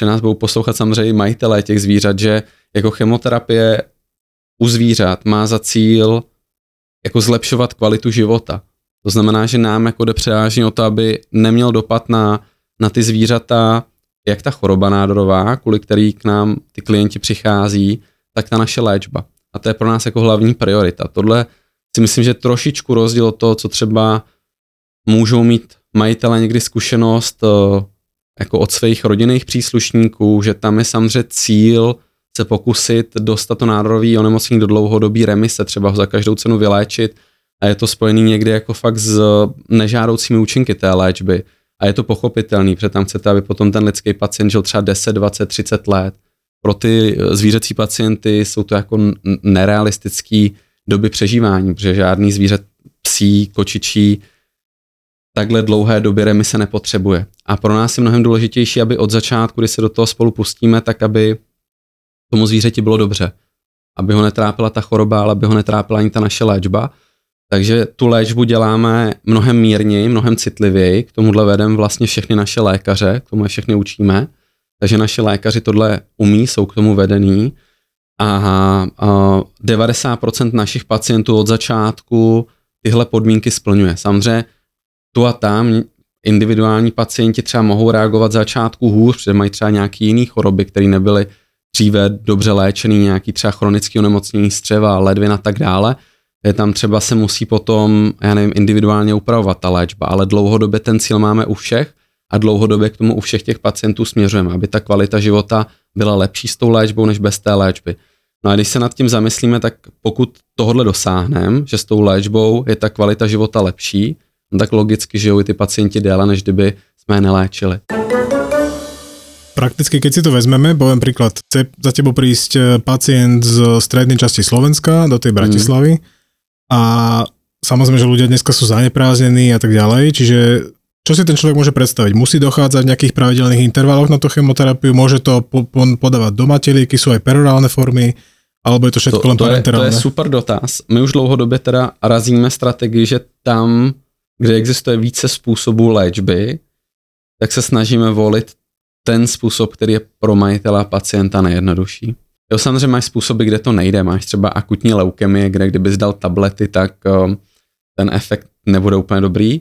že nás budou poslouchat samozřejmě majitelé těch zvířat, že jako chemoterapie u zvířat má za cíl jako zlepšovat kvalitu života. To znamená, že nám jako jde převážně o to, aby neměl dopad na, na ty zvířata, jak ta choroba nádorová, kvůli který k nám ty klienti přichází, tak ta naše léčba. A to je pro nás jako hlavní priorita. Tohle si myslím, že trošičku rozdíl od toho, co třeba můžou mít majitele někdy zkušenost eh, jako od svých rodinných příslušníků, že tam je samozřejmě cíl se pokusit dostat to nádorový onemocnění do dlouhodobý remise, třeba ho za každou cenu vyléčit a je to spojený někdy jako fakt s nežádoucími účinky té léčby. A je to pochopitelný, protože tam chcete, aby potom ten lidský pacient žil třeba 10, 20, 30 let. Pro ty zvířecí pacienty jsou to jako nerealistické doby přežívání, protože žádný zvíře psí, kočičí takhle dlouhé době remise nepotřebuje. A pro nás je mnohem důležitější, aby od začátku, kdy se do toho spolu pustíme, tak aby tomu zvířeti bylo dobře. Aby ho netrápila ta choroba, ale aby ho netrápila ani ta naše léčba. Takže tu léčbu děláme mnohem mírněji, mnohem citlivěji. K tomuhle vedem vlastně všechny naše lékaře, k tomu je všechny učíme. Takže naše lékaři tohle umí, jsou k tomu vedení. A, a 90% našich pacientů od začátku tyhle podmínky splňuje. Samozřejmě tu a tam individuální pacienti třeba mohou reagovat za začátku hůř, protože mají třeba nějaké jiné choroby, které nebyly dříve dobře léčený, nějaký třeba chronický onemocnění střeva, ledvin a tak dále. Je tam třeba se musí potom, já nevím, individuálně upravovat ta léčba, ale dlouhodobě ten cíl máme u všech a dlouhodobě k tomu u všech těch pacientů směřujeme, aby ta kvalita života byla lepší s tou léčbou než bez té léčby. No a když se nad tím zamyslíme, tak pokud tohle dosáhneme, že s tou léčbou je ta kvalita života lepší, no tak logicky žijou i ty pacienti déle, než kdyby jsme je neléčili. Prakticky, keď si to vezmeme, poviem príklad, chce za tebou prísť e, pacient z strednej časti Slovenska do tej Bratislavy mm. A samozrejme, že ľudia dneska sú zaneprázdnení a tak ďalej, čiže čo si ten človek môže predstaviť? Musí dochádzať v nejakých pravidelných intervaloch na tú chemoterapiu, môže to po, po, podávať doma lieky, sú aj perorálne formy, alebo je to všetko to, len to je, to je super dotaz. My už dlouhodobě teda razíme strategii, že tam, kde existuje více způsobů léčby, tak se snažíme volit ten způsob, který je pro majitele a pacienta nejjednodušší. Jo, samozřejmě máš způsoby, kde to nejde. Máš třeba akutní leukemie, kde kdybys dal tablety, tak um, ten efekt nebude úplně dobrý,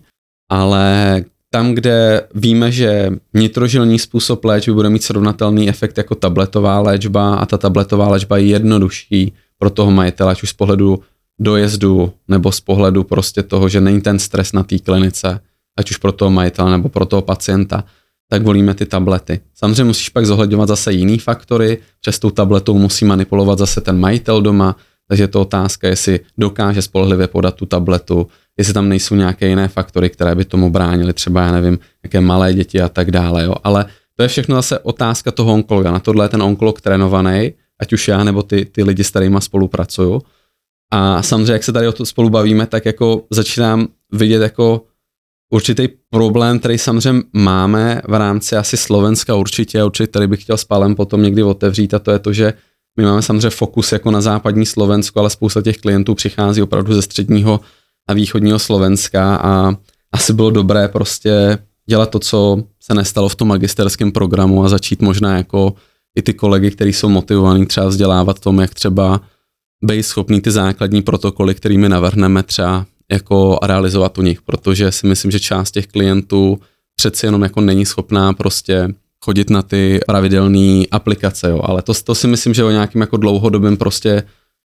ale tam, kde víme, že nitrožilní způsob léčby bude mít srovnatelný efekt jako tabletová léčba a ta tabletová léčba je jednodušší pro toho majitele, ať už z pohledu dojezdu nebo z pohledu prostě toho, že není ten stres na té klinice, ať už pro toho majitele nebo pro toho pacienta, tak volíme ty tablety. Samozřejmě musíš pak zohledňovat zase jiný faktory, přes tou tabletou musí manipulovat zase ten majitel doma, takže je to otázka, jestli dokáže spolehlivě podat tu tabletu, jestli tam nejsou nějaké jiné faktory, které by tomu bránily, třeba já nevím, jaké malé děti a tak dále. Jo. Ale to je všechno zase otázka toho onkologa. Na tohle je ten onkolog trénovaný, ať už já nebo ty, ty lidi, s kterými spolupracuju. A samozřejmě, jak se tady o to spolu bavíme, tak jako začínám vidět jako určitý problém, který samozřejmě máme v rámci asi Slovenska určitě, určitě tady bych chtěl s Palem potom někdy otevřít a to je to, že my máme samozřejmě fokus jako na západní Slovensko, ale spousta těch klientů přichází opravdu ze středního a východního Slovenska a asi bylo dobré prostě dělat to, co se nestalo v tom magisterském programu a začít možná jako i ty kolegy, kteří jsou motivovaní třeba vzdělávat tom, jak třeba být schopný ty základní protokoly, kterými navrhneme třeba jako realizovat u nich, protože si myslím, že část těch klientů přeci jenom jako není schopná prostě chodit na ty pravidelné aplikace, jo. ale to, to si myslím, že o nějakým jako dlouhodobém prostě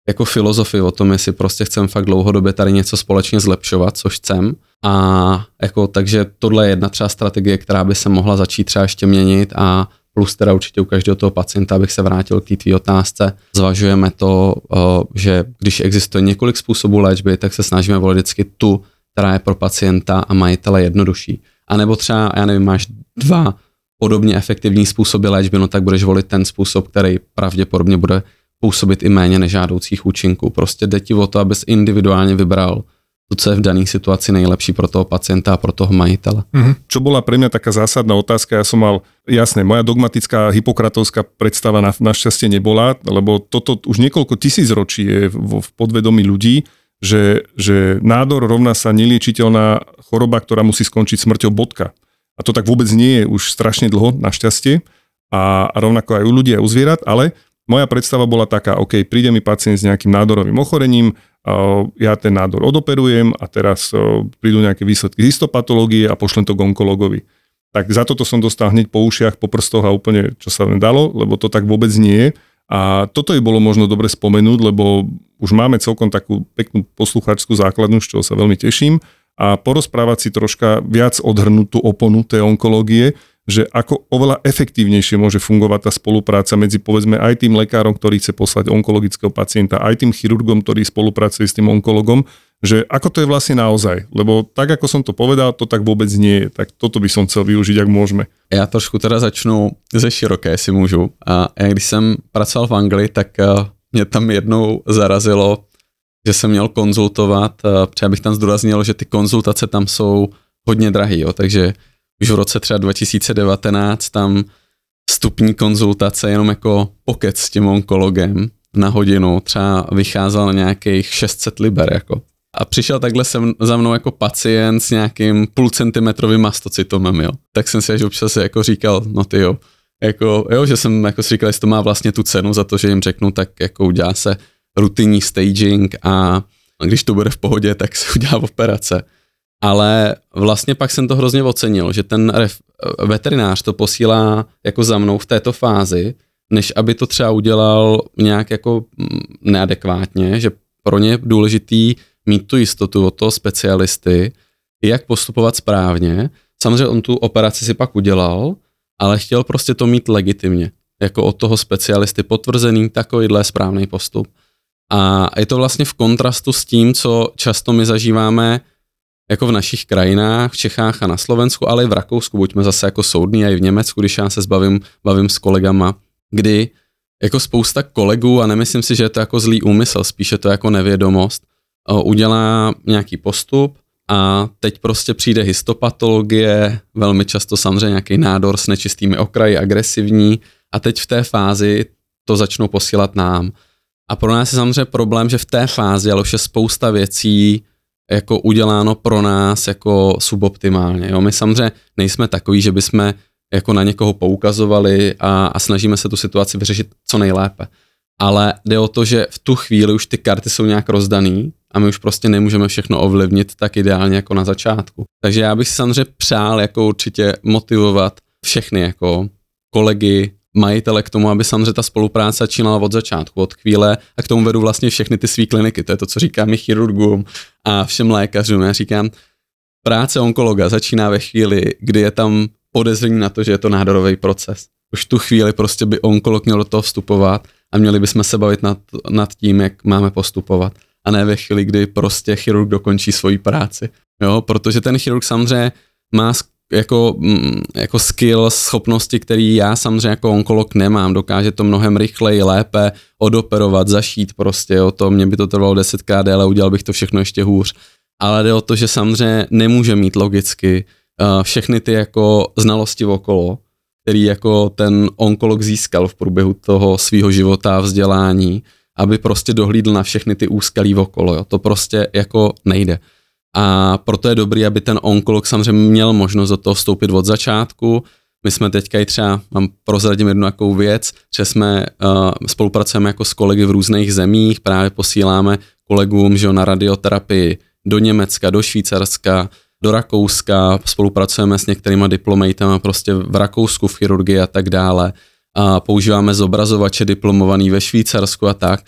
jako filozofii o tom, jestli prostě chcem fakt dlouhodobě tady něco společně zlepšovat, což chcem. A jako, takže tohle je jedna třeba strategie, která by se mohla začít třeba ještě měnit a plus teda určitě u každého toho pacienta, abych se vrátil k té tvý otázce. Zvažujeme to, že když existuje několik způsobů léčby, tak se snažíme volit vždycky tu, která je pro pacienta a majitele jednodušší. A nebo třeba, já nevím, máš dva podobně efektivní způsoby léčby, no tak budeš volit ten způsob, který pravděpodobně bude působit i méně nežádoucích účinků. Prostě jde ti o to, abys individuálně vybral co je v danej situaci nejlepší pro toho pacienta a pro toho majitele. Mm-hmm. Čo bola pre mňa taká zásadná otázka, ja som mal, jasné, moja dogmatická hypokratovská predstava na, našťastie nebola, lebo toto už niekoľko tisíc ročí je v, v podvedomí ľudí, že, že nádor rovná sa neliečiteľná choroba, ktorá musí skončiť smrťou bodka. A to tak vôbec nie je už strašne dlho, našťastie. A, a rovnako aj u ľudí, aj u zvierat, ale moja predstava bola taká, OK, príde mi pacient s nejakým nádorovým ochorením, ja ten nádor odoperujem a teraz prídu nejaké výsledky z histopatológie a pošlem to k onkologovi. Tak za toto som dostal hneď po ušiach, po prstoch a úplne čo sa len dalo, lebo to tak vôbec nie je. A toto je bolo možno dobre spomenúť, lebo už máme celkom takú peknú posluchačskú základnu, z čoho sa veľmi teším a porozprávať si troška viac odhrnutú oponu tej onkológie, že ako oveľa efektívnejšie môže fungovať tá spolupráca medzi povedzme aj tým lekárom, ktorý chce poslať onkologického pacienta, aj tým chirurgom, ktorý spolupracuje s tým onkologom, že ako to je vlastne naozaj. Lebo tak, ako som to povedal, to tak vôbec nie je. Tak toto by som chcel využiť, ak môžeme. Já trošku teda začnu ze široké, si můžu. A já když jsem pracoval v Anglii, tak eh, mě tam jednou zarazilo, že jsem měl konzultovat, eh, třeba bych tam zdůraznil, že ty konzultace tam jsou hodně drahý, jo, takže už v roce třeba 2019 tam vstupní konzultace jenom jako pokec s tím onkologem na hodinu třeba vycházel nějakých 600 liber jako. A přišel takhle sem, za mnou jako pacient s nějakým půlcentimetrovým mastocytomem, jo. Tak jsem si až občas jako říkal, no ty jo, jako, jo, že jsem jako si říkal, jestli to má vlastně tu cenu za to, že jim řeknu, tak jako udělá se rutinní staging a když to bude v pohodě, tak se udělá operace. Ale vlastně pak jsem to hrozně ocenil, že ten ref, veterinář to posílá jako za mnou v této fázi, než aby to třeba udělal nějak jako mm, neadekvátně, že pro ně je důležitý mít tu jistotu od toho specialisty, jak postupovat správně. Samozřejmě on tu operaci si pak udělal, ale chtěl prostě to mít legitimně, jako od toho specialisty potvrzený takovýhle správný postup. A je to vlastně v kontrastu s tím, co často my zažíváme jako v našich krajinách, v Čechách a na Slovensku, ale i v Rakousku, buďme zase jako soudní, a i v Německu, když já se zbavím, bavím s kolegama, kdy jako spousta kolegů, a nemyslím si, že je to jako zlý úmysl, spíše to jako nevědomost, udělá nějaký postup a teď prostě přijde histopatologie, velmi často samozřejmě nějaký nádor s nečistými okraji, agresivní a teď v té fázi to začnou posílat nám. A pro nás je samozřejmě problém, že v té fázi ale už je spousta věcí jako uděláno pro nás jako suboptimálně. Jo? My samozřejmě nejsme takový, že bychom jako na někoho poukazovali a, a snažíme se tu situaci vyřešit co nejlépe. Ale jde o to, že v tu chvíli už ty karty jsou nějak rozdaný a my už prostě nemůžeme všechno ovlivnit tak ideálně jako na začátku. Takže já bych si samozřejmě přál jako určitě motivovat všechny jako kolegy, majitele k tomu, aby samozřejmě ta spolupráce začínala od začátku, od chvíle a k tomu vedu vlastně všechny ty své kliniky. To je to, co říkám i chirurgům a všem lékařům. Já říkám, práce onkologa začíná ve chvíli, kdy je tam podezření na to, že je to nádorový proces. Už tu chvíli prostě by onkolog měl do toho vstupovat a měli bychom se bavit nad, nad tím, jak máme postupovat. A ne ve chvíli, kdy prostě chirurg dokončí svoji práci. Jo, protože ten chirurg samozřejmě má jako, mm, jako skill, schopnosti, který já samozřejmě jako onkolog nemám. Dokáže to mnohem rychleji, lépe odoperovat, zašít prostě, jo, to mě by to trvalo desetkrát déle, udělal bych to všechno ještě hůř. Ale jde o to, že samozřejmě nemůže mít logicky uh, všechny ty jako znalosti okolo, který jako ten onkolog získal v průběhu toho svého života a vzdělání, aby prostě dohlídl na všechny ty úskalí okolo. Jo. To prostě jako nejde. A proto je dobrý, aby ten onkolog samozřejmě měl možnost do toho vstoupit od začátku. My jsme teďka i třeba, mám prozradím jednu takovou věc, že jsme uh, spolupracujeme jako s kolegy v různých zemích, právě posíláme kolegům že na radioterapii do Německa, do Švýcarska, do Rakouska, spolupracujeme s některýma diplomatama prostě v Rakousku v chirurgii a tak dále. A používáme zobrazovače diplomovaný ve Švýcarsku a tak.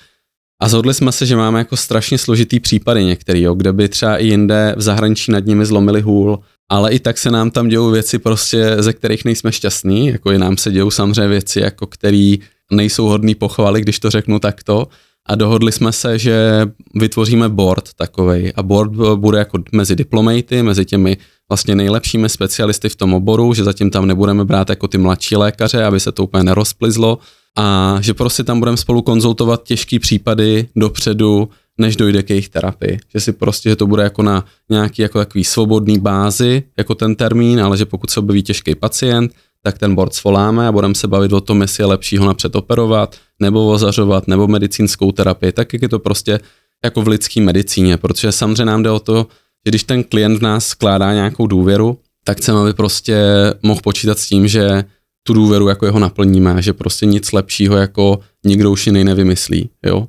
A zhodli jsme se, že máme jako strašně složitý případy některý, jo, kde by třeba i jinde v zahraničí nad nimi zlomili hůl, ale i tak se nám tam dějou věci prostě, ze kterých nejsme šťastní, jako i nám se dějou samozřejmě věci, jako který nejsou hodný pochvaly, když to řeknu takto. A dohodli jsme se, že vytvoříme board takovej. A board bude jako mezi diplomaty, mezi těmi vlastně nejlepšími specialisty v tom oboru, že zatím tam nebudeme brát jako ty mladší lékaře, aby se to úplně nerozplizlo, a že prostě tam budeme spolu konzultovat těžký případy dopředu, než dojde k jejich terapii. Že si prostě, že to bude jako na nějaký jako takový svobodný bázi, jako ten termín, ale že pokud se objeví těžký pacient, tak ten board svoláme a budeme se bavit o tom, jestli je lepší ho napřed operovat, nebo ozařovat, nebo medicínskou terapii, tak jak je to prostě jako v lidské medicíně, protože samozřejmě nám jde o to, že když ten klient v nás skládá nějakou důvěru, tak chceme, aby prostě mohl počítat s tím, že tu důvěru jako jeho naplníme, že prostě nic lepšího jako nikdo už jiný nevymyslí, jo.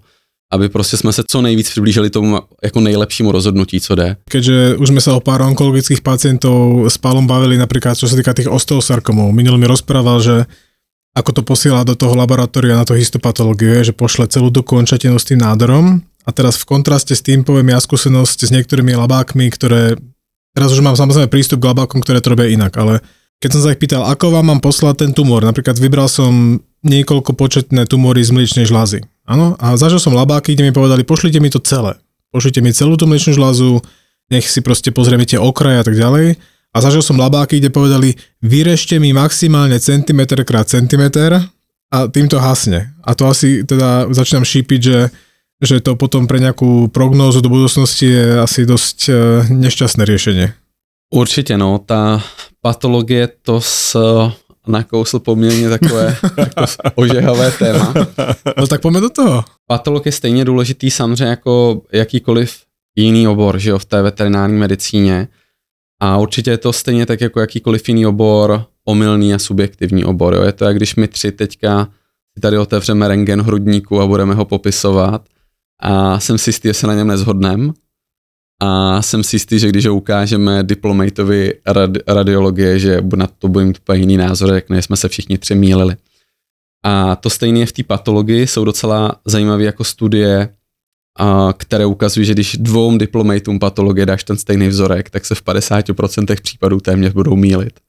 Aby prostě jsme se co nejvíc přiblížili tomu jako nejlepšímu rozhodnutí, co jde. Keďže už jsme se o pár onkologických pacientov s Pálom bavili, například co se týká těch osteosarkomov. Minul mi rozprával, že ako to posiela do toho laboratória na to histopatológie, že pošle celú dokončatinu s tým nádorom. A teraz v kontraste s tým poviem ja skúsenosť s niektorými labákmi, ktoré, teraz už mám samozrejme prístup k labákom, ktoré to robia inak, ale keď som sa ich pýtal, ako vám mám poslať ten tumor, napríklad vybral som niekoľko početné tumory z mliečnej žľazy. Áno, a zažil som labáky, kde mi povedali, pošlite mi to celé. Pošlite mi celú tú mliečnú žľazu, nech si proste pozrieme tie okraje a tak ďalej. A zažil som labáky, kde povedali, vyrešte mi maximálne centimetr krát centimetr a tým to hasne. A to asi teda začínam šípiť, že že to potom pre nejakú prognózu do budúcnosti je asi dosť e, nešťastné riešenie. Určitě no, ta patologie to s nakousl poměrně takové jako ožehavé téma. No tak pojďme do toho. Patolog je stejně důležitý samozřejmě jako jakýkoliv jiný obor, že jo, v té veterinární medicíně. A určitě je to stejně tak jako jakýkoliv jiný obor, omylný a subjektivní obor. Jo. Je to, jak když my tři teďka tady otevřeme rengen hrudníku a budeme ho popisovat a jsem si jistý, že se na něm nezhodneme. A jsem si jistý, že když ho ukážeme diplomatovi radi- radiologie, že na to bude mít úplně jiný názor, jak jsme se všichni tři mýlili. A to stejné je v té patologii, jsou docela zajímavé jako studie, a které ukazují, že když dvou diplomatům patologie dáš ten stejný vzorek, tak se v 50% případů téměř budou mílit.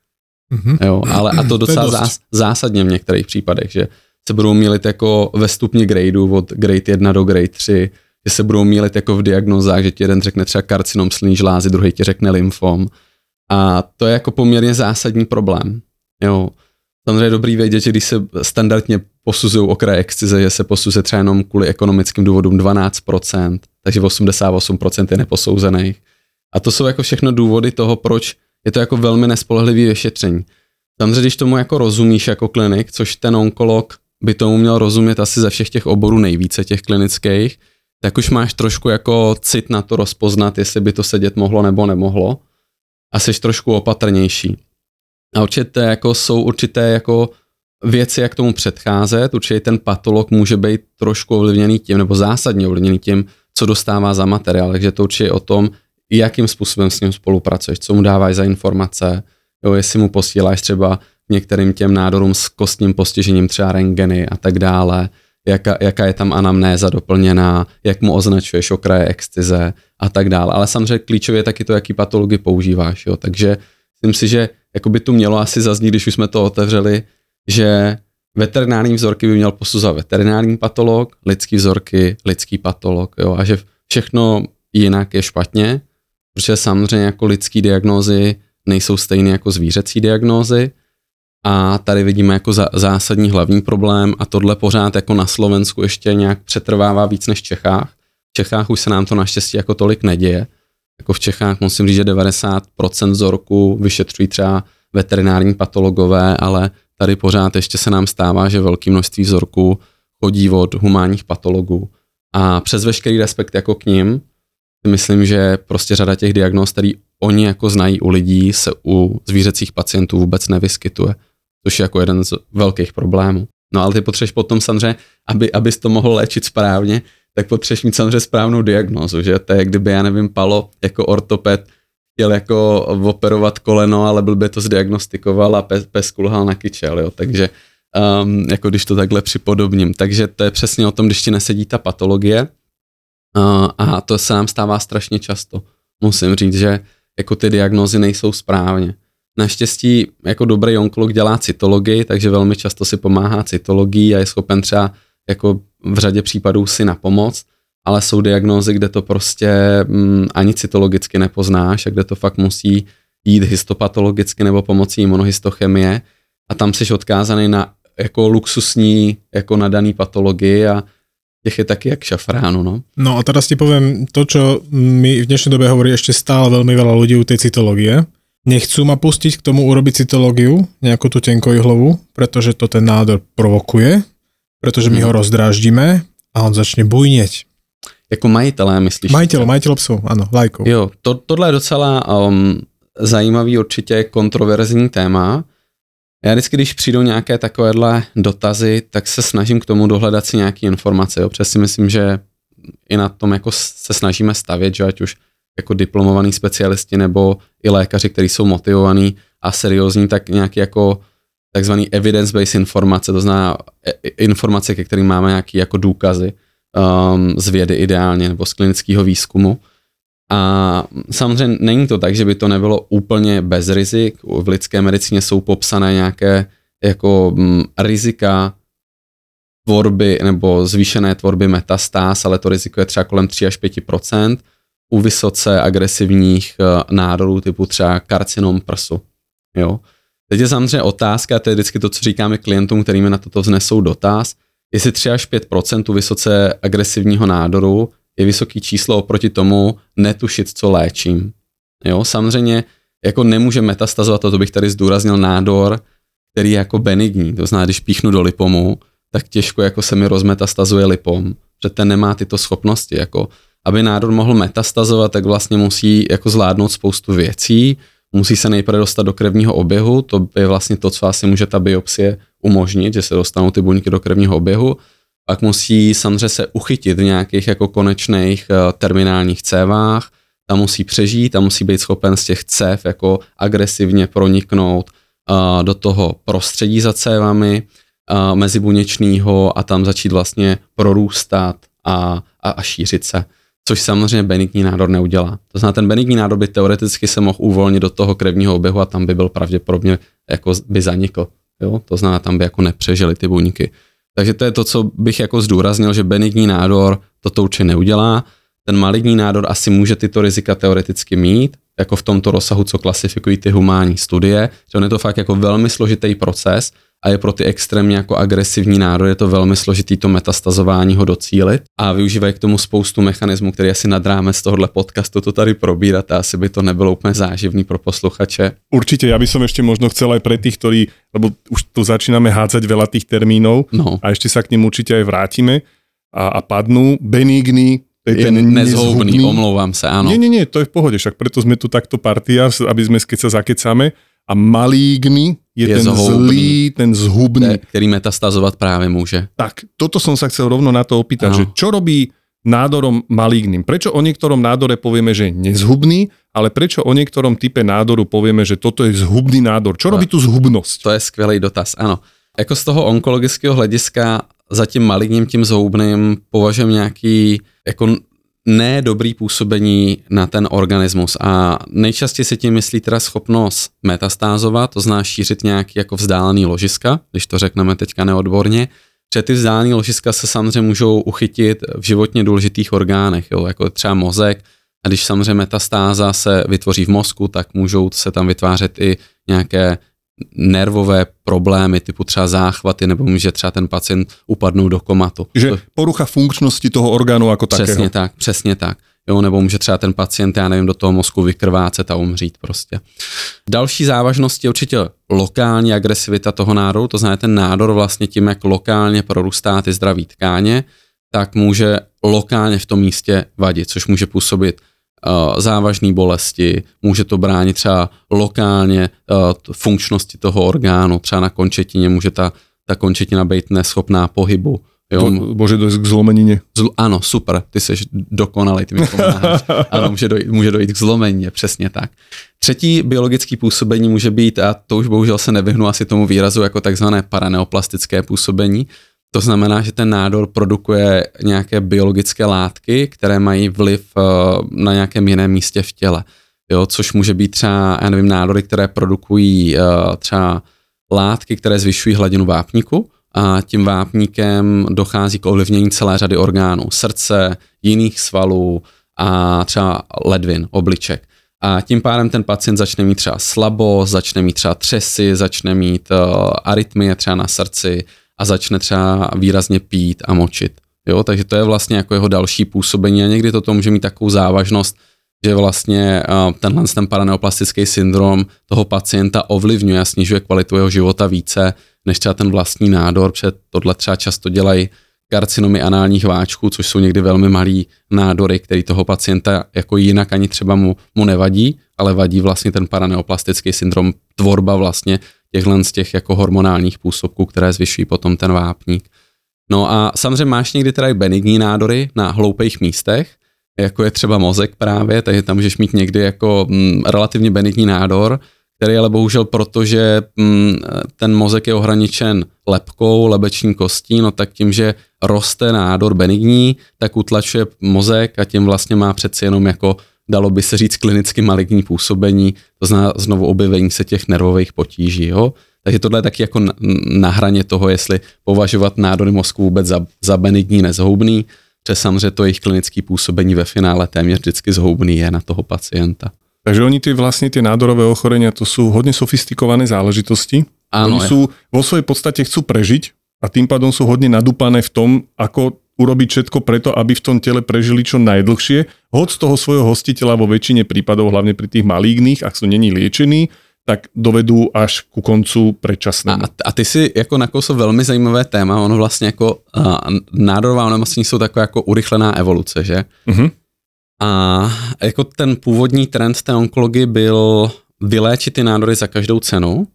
Mm-hmm. Jo, ale a to docela to zás, zásadně v některých případech, že se budou mílit jako ve stupni gradeu od grade 1 do grade 3, že se budou mílit jako v diagnozách, že ti jeden řekne třeba karcinom slní žlázy, druhý ti řekne lymfom. A to je jako poměrně zásadní problém. Jo. Samozřejmě je dobrý vědět, že když se standardně posuzují okraje excize, že se posuzuje třeba jenom kvůli ekonomickým důvodům 12%, takže 88% je neposouzených. A to jsou jako všechno důvody toho, proč je to jako velmi nespolehlivý vyšetření. Samozřejmě, když tomu jako rozumíš jako klinik, což ten onkolog by tomu měl rozumět asi ze všech těch oborů nejvíce těch klinických, tak už máš trošku jako cit na to rozpoznat, jestli by to sedět mohlo nebo nemohlo a jsi trošku opatrnější. A určitě jako jsou určité jako věci, jak tomu předcházet. Určitě ten patolog může být trošku ovlivněný tím, nebo zásadně ovlivněný tím, co dostává za materiál. Takže to určitě je o tom, jakým způsobem s ním spolupracuješ, co mu dáváš za informace, jo, jestli mu posíláš třeba některým těm nádorům s kostním postižením, třeba rengeny a tak dále, jaká, jaká je tam anamnéza doplněná, jak mu označuješ okraje excize a tak dále. Ale samozřejmě klíčově je taky to, jaký patologii používáš. Jo. Takže myslím si, že jako by tu mělo asi zaznít, když už jsme to otevřeli, že veterinární vzorky by měl posuzovat veterinární patolog, lidský vzorky, lidský patolog, jo, a že všechno jinak je špatně, protože samozřejmě jako lidský diagnózy nejsou stejné jako zvířecí diagnózy a tady vidíme jako zásadní hlavní problém a tohle pořád jako na Slovensku ještě nějak přetrvává víc než v Čechách. V Čechách už se nám to naštěstí jako tolik neděje. Jako v Čechách musím říct, že 90% vzorků vyšetřují třeba veterinární patologové, ale tady pořád ještě se nám stává, že velké množství vzorků chodí od humánních patologů. A přes veškerý respekt jako k ním, myslím, že prostě řada těch diagnóz, který oni jako znají u lidí, se u zvířecích pacientů vůbec nevyskytuje, což je jako jeden z velkých problémů. No ale ty potřebuješ potom samozřejmě, aby, abys to mohl léčit správně, tak potřebuješ mít samozřejmě správnou diagnózu, že to je, kdyby, já nevím, Palo jako ortoped chtěl jako operovat koleno, ale byl by to zdiagnostikoval a pes, pes kulhal na kyčel, jo, takže um, jako když to takhle připodobním. Takže to je přesně o tom, když ti nesedí ta patologie uh, a to se nám stává strašně často. Musím říct, že jako ty diagnózy nejsou správně. Naštěstí jako dobrý onkolog dělá cytologii, takže velmi často si pomáhá cytologií a je schopen třeba jako v řadě případů si na pomoc, ale jsou diagnózy, kde to prostě mm, ani cytologicky nepoznáš a kde to fakt musí jít histopatologicky nebo pomocí imunohistochemie a tam jsi odkázaný na jako luxusní, jako nadaný patologii a těch je taky jak šafránu, no. No a teraz ti poviem to, čo mi v dnešnej dobe hovorí ešte stále veľmi veľa ľudí u tej cytológie. Nechcú ma pustiť k tomu urobiť cytológiu, nejakú tú tenkoihlovú, pretože to ten nádor provokuje, pretože my ho mhm. rozdráždíme a on začne bujnieť. Jako majitelé, myslíš? Majitel, majitel psů, ano, lajkou. Jo, to, tohle je docela um, zajímavý, určitě kontroverzní téma. Já vždycky, když přijdou nějaké takovéhle dotazy, tak se snažím k tomu dohledat si nějaké informace. Jo. Přesně myslím, že i na tom jako se snažíme stavět, že ať už jako diplomovaní specialisti nebo i lékaři, kteří jsou motivovaní a seriózní, tak nějaký jako takzvaný evidence-based informace, to znamená e, informace, ke kterým máme nějaké jako důkazy um, z vědy ideálně nebo z klinického výzkumu. A samozřejmě není to tak, že by to nebylo úplně bez rizik. V lidské medicíně jsou popsané nějaké jako um, rizika tvorby nebo zvýšené tvorby metastáz, ale to riziko je třeba kolem 3 až 5 u vysoce agresivních uh, nádorů typu třeba karcinom prsu. Jo? Teď je samozřejmě otázka, to je vždycky to, co říkáme klientům, kterými na toto vznesou dotaz, jestli 3 až 5 u vysoce agresivního nádoru je vysoký číslo oproti tomu netušit, co léčím. Jo, samozřejmě jako nemůže metastazovat, a to bych tady zdůraznil, nádor, který je jako benigní. To znamená, když píchnu do lipomu, tak těžko jako se mi rozmetastazuje lipom, že ten nemá tyto schopnosti. Jako, aby nádor mohl metastazovat, tak vlastně musí jako zvládnout spoustu věcí, musí se nejprve dostat do krevního oběhu, to je vlastně to, co asi může ta biopsie umožnit, že se dostanou ty buňky do krevního oběhu, pak musí samozřejmě se uchytit v nějakých jako konečných uh, terminálních cévách, tam musí přežít, tam musí být schopen z těch cév jako agresivně proniknout uh, do toho prostředí za cévami uh, mezibuněčného a tam začít vlastně prorůstat a, a, a šířit se což samozřejmě benigní nádor neudělá. To znamená, ten benigní nádor by teoreticky se mohl uvolnit do toho krevního oběhu a tam by byl pravděpodobně jako by zanikl. Jo? To znamená, tam by jako nepřežili ty buňky. Takže to je to, co bych jako zdůraznil, že benigní nádor toto určitě neudělá. Ten maligní nádor asi může tyto rizika teoreticky mít, jako v tomto rozsahu, co klasifikují ty humánní studie, že on je to fakt jako velmi složitý proces, a je pro ty extrémně jako agresivní nádory je to velmi složitý to metastazování ho docílit a využívají k tomu spoustu mechanismů, který asi nad rámec tohohle podcastu to tady probírat a asi by to nebylo úplně záživný pro posluchače. Určitě, já bych som ešte možno chcel aj pre tých, ktorí, lebo už tu začínáme hádzať veľa tých termínov no. a ešte sa k ním určite aj vrátime a, a padnú benigný je ten nezhoubný, omlouvám se, áno. Nie, nie, nie, to je v pohode, však preto sme tu takto partia, aby sme keď sa zakecáme a malígny je, je ten zhoubný, zlý, ten zhubný. Který metastazovat právě může. Tak, toto som sa chcel rovno na to opýtať, ano. že čo robí nádorom malígným? Prečo o niektorom nádore povieme, že je nezhubný, ale prečo o niektorom type nádoru povieme, že toto je zhubný nádor? Čo robí tu zhubnosť? To je skvělý dotaz, ano. Jako z toho onkologického hlediska za tím maligním, tím zhoubným považujem nějaký jako ne dobrý působení na ten organismus. A nejčastěji se tím myslí teda schopnost metastázovat, to zná šířit nějaký jako vzdálený ložiska, když to řekneme teďka neodborně, protože ty vzdálený ložiska se samozřejmě můžou uchytit v životně důležitých orgánech, jo, jako třeba mozek, a když samozřejmě metastáza se vytvoří v mozku, tak můžou se tam vytvářet i nějaké nervové problémy, typu třeba záchvaty, nebo může třeba ten pacient upadnout do komatu. Že porucha funkčnosti toho orgánu jako takého. Přesně tak, přesně tak. Jo, nebo může třeba ten pacient, já nevím, do toho mozku vykrvácet a umřít prostě. Další závažnost je určitě lokální agresivita toho nádoru, to znamená ten nádor vlastně tím, jak lokálně prorůstá ty zdraví tkáně, tak může lokálně v tom místě vadit, což může působit závažné bolesti, může to bránit třeba lokálně uh, funkčnosti toho orgánu, třeba na končetině může ta, ta končetina být neschopná pohybu. Jo. Bože dojít k zlomenině. Zl, ano, super, ty jsi dokonalý, ty mi pomáháš. ano, může dojít, může dojít k zlomenině, přesně tak. Třetí biologické působení může být, a to už bohužel se nevyhnu asi tomu výrazu, jako takzvané paraneoplastické působení, to znamená, že ten nádor produkuje nějaké biologické látky, které mají vliv eh, na nějakém jiném místě v těle. Jo, což může být třeba, já nevím, nádory, které produkují eh, třeba látky, které zvyšují hladinu vápníku a tím vápníkem dochází k ovlivnění celé řady orgánů, srdce, jiných svalů a třeba ledvin, obliček. A tím pádem ten pacient začne mít třeba slabost, začne mít třeba třesy, začne mít uh, arytmie třeba na srdci, a začne třeba výrazně pít a močit. Jo, takže to je vlastně jako jeho další působení a někdy to může mít takovou závažnost, že vlastně tenhle ten paraneoplastický syndrom toho pacienta ovlivňuje a snižuje kvalitu jeho života více, než třeba ten vlastní nádor, protože tohle třeba často dělají karcinomy análních váčků, což jsou někdy velmi malý nádory, který toho pacienta jako jinak ani třeba mu, mu nevadí, ale vadí vlastně ten paraneoplastický syndrom, tvorba vlastně těchhle z těch jako hormonálních působků, které zvyšují potom ten vápník. No a samozřejmě máš někdy teda i benigní nádory na hloupých místech, jako je třeba mozek právě, takže tam můžeš mít někdy jako mm, relativně benigní nádor, který ale bohužel protože mm, ten mozek je ohraničen lepkou, lebeční kostí, no tak tím, že roste nádor benigní, tak utlačuje mozek a tím vlastně má přeci jenom jako dalo by se říct klinicky maligní působení, to znamená znovu objevení se těch nervových potíží. Jo? Takže tohle je taky jako na, na hraně toho, jestli považovat nádory mozku vůbec za, za benigní, nezhoubný, protože samozřejmě to jejich klinické působení ve finále téměř vždycky zhoubný je na toho pacienta. Takže oni ty vlastně ty nádorové ochorenia, to jsou hodně sofistikované záležitosti. Ano, oni sú vo svojej podstate chcú prežiť a tým pádom sú hodne nadúpané v tom, ako urobiť všetko preto, aby v tom tele prežili čo najdlhšie, hoď z toho svojho hostiteľa vo väčšine prípadov, hlavne pri tých malígnych, ak sú není liečení, tak dovedú až ku koncu predčasnému. A, a ty si jako nakousl velmi zajímavé téma, ono vlastně jako uh, nádorová onemocnění jsou takové jako urychlená evoluce, že? Uh-huh. A jako ten původní trend té onkologie byl vyléčit ty nádory za každou cenu,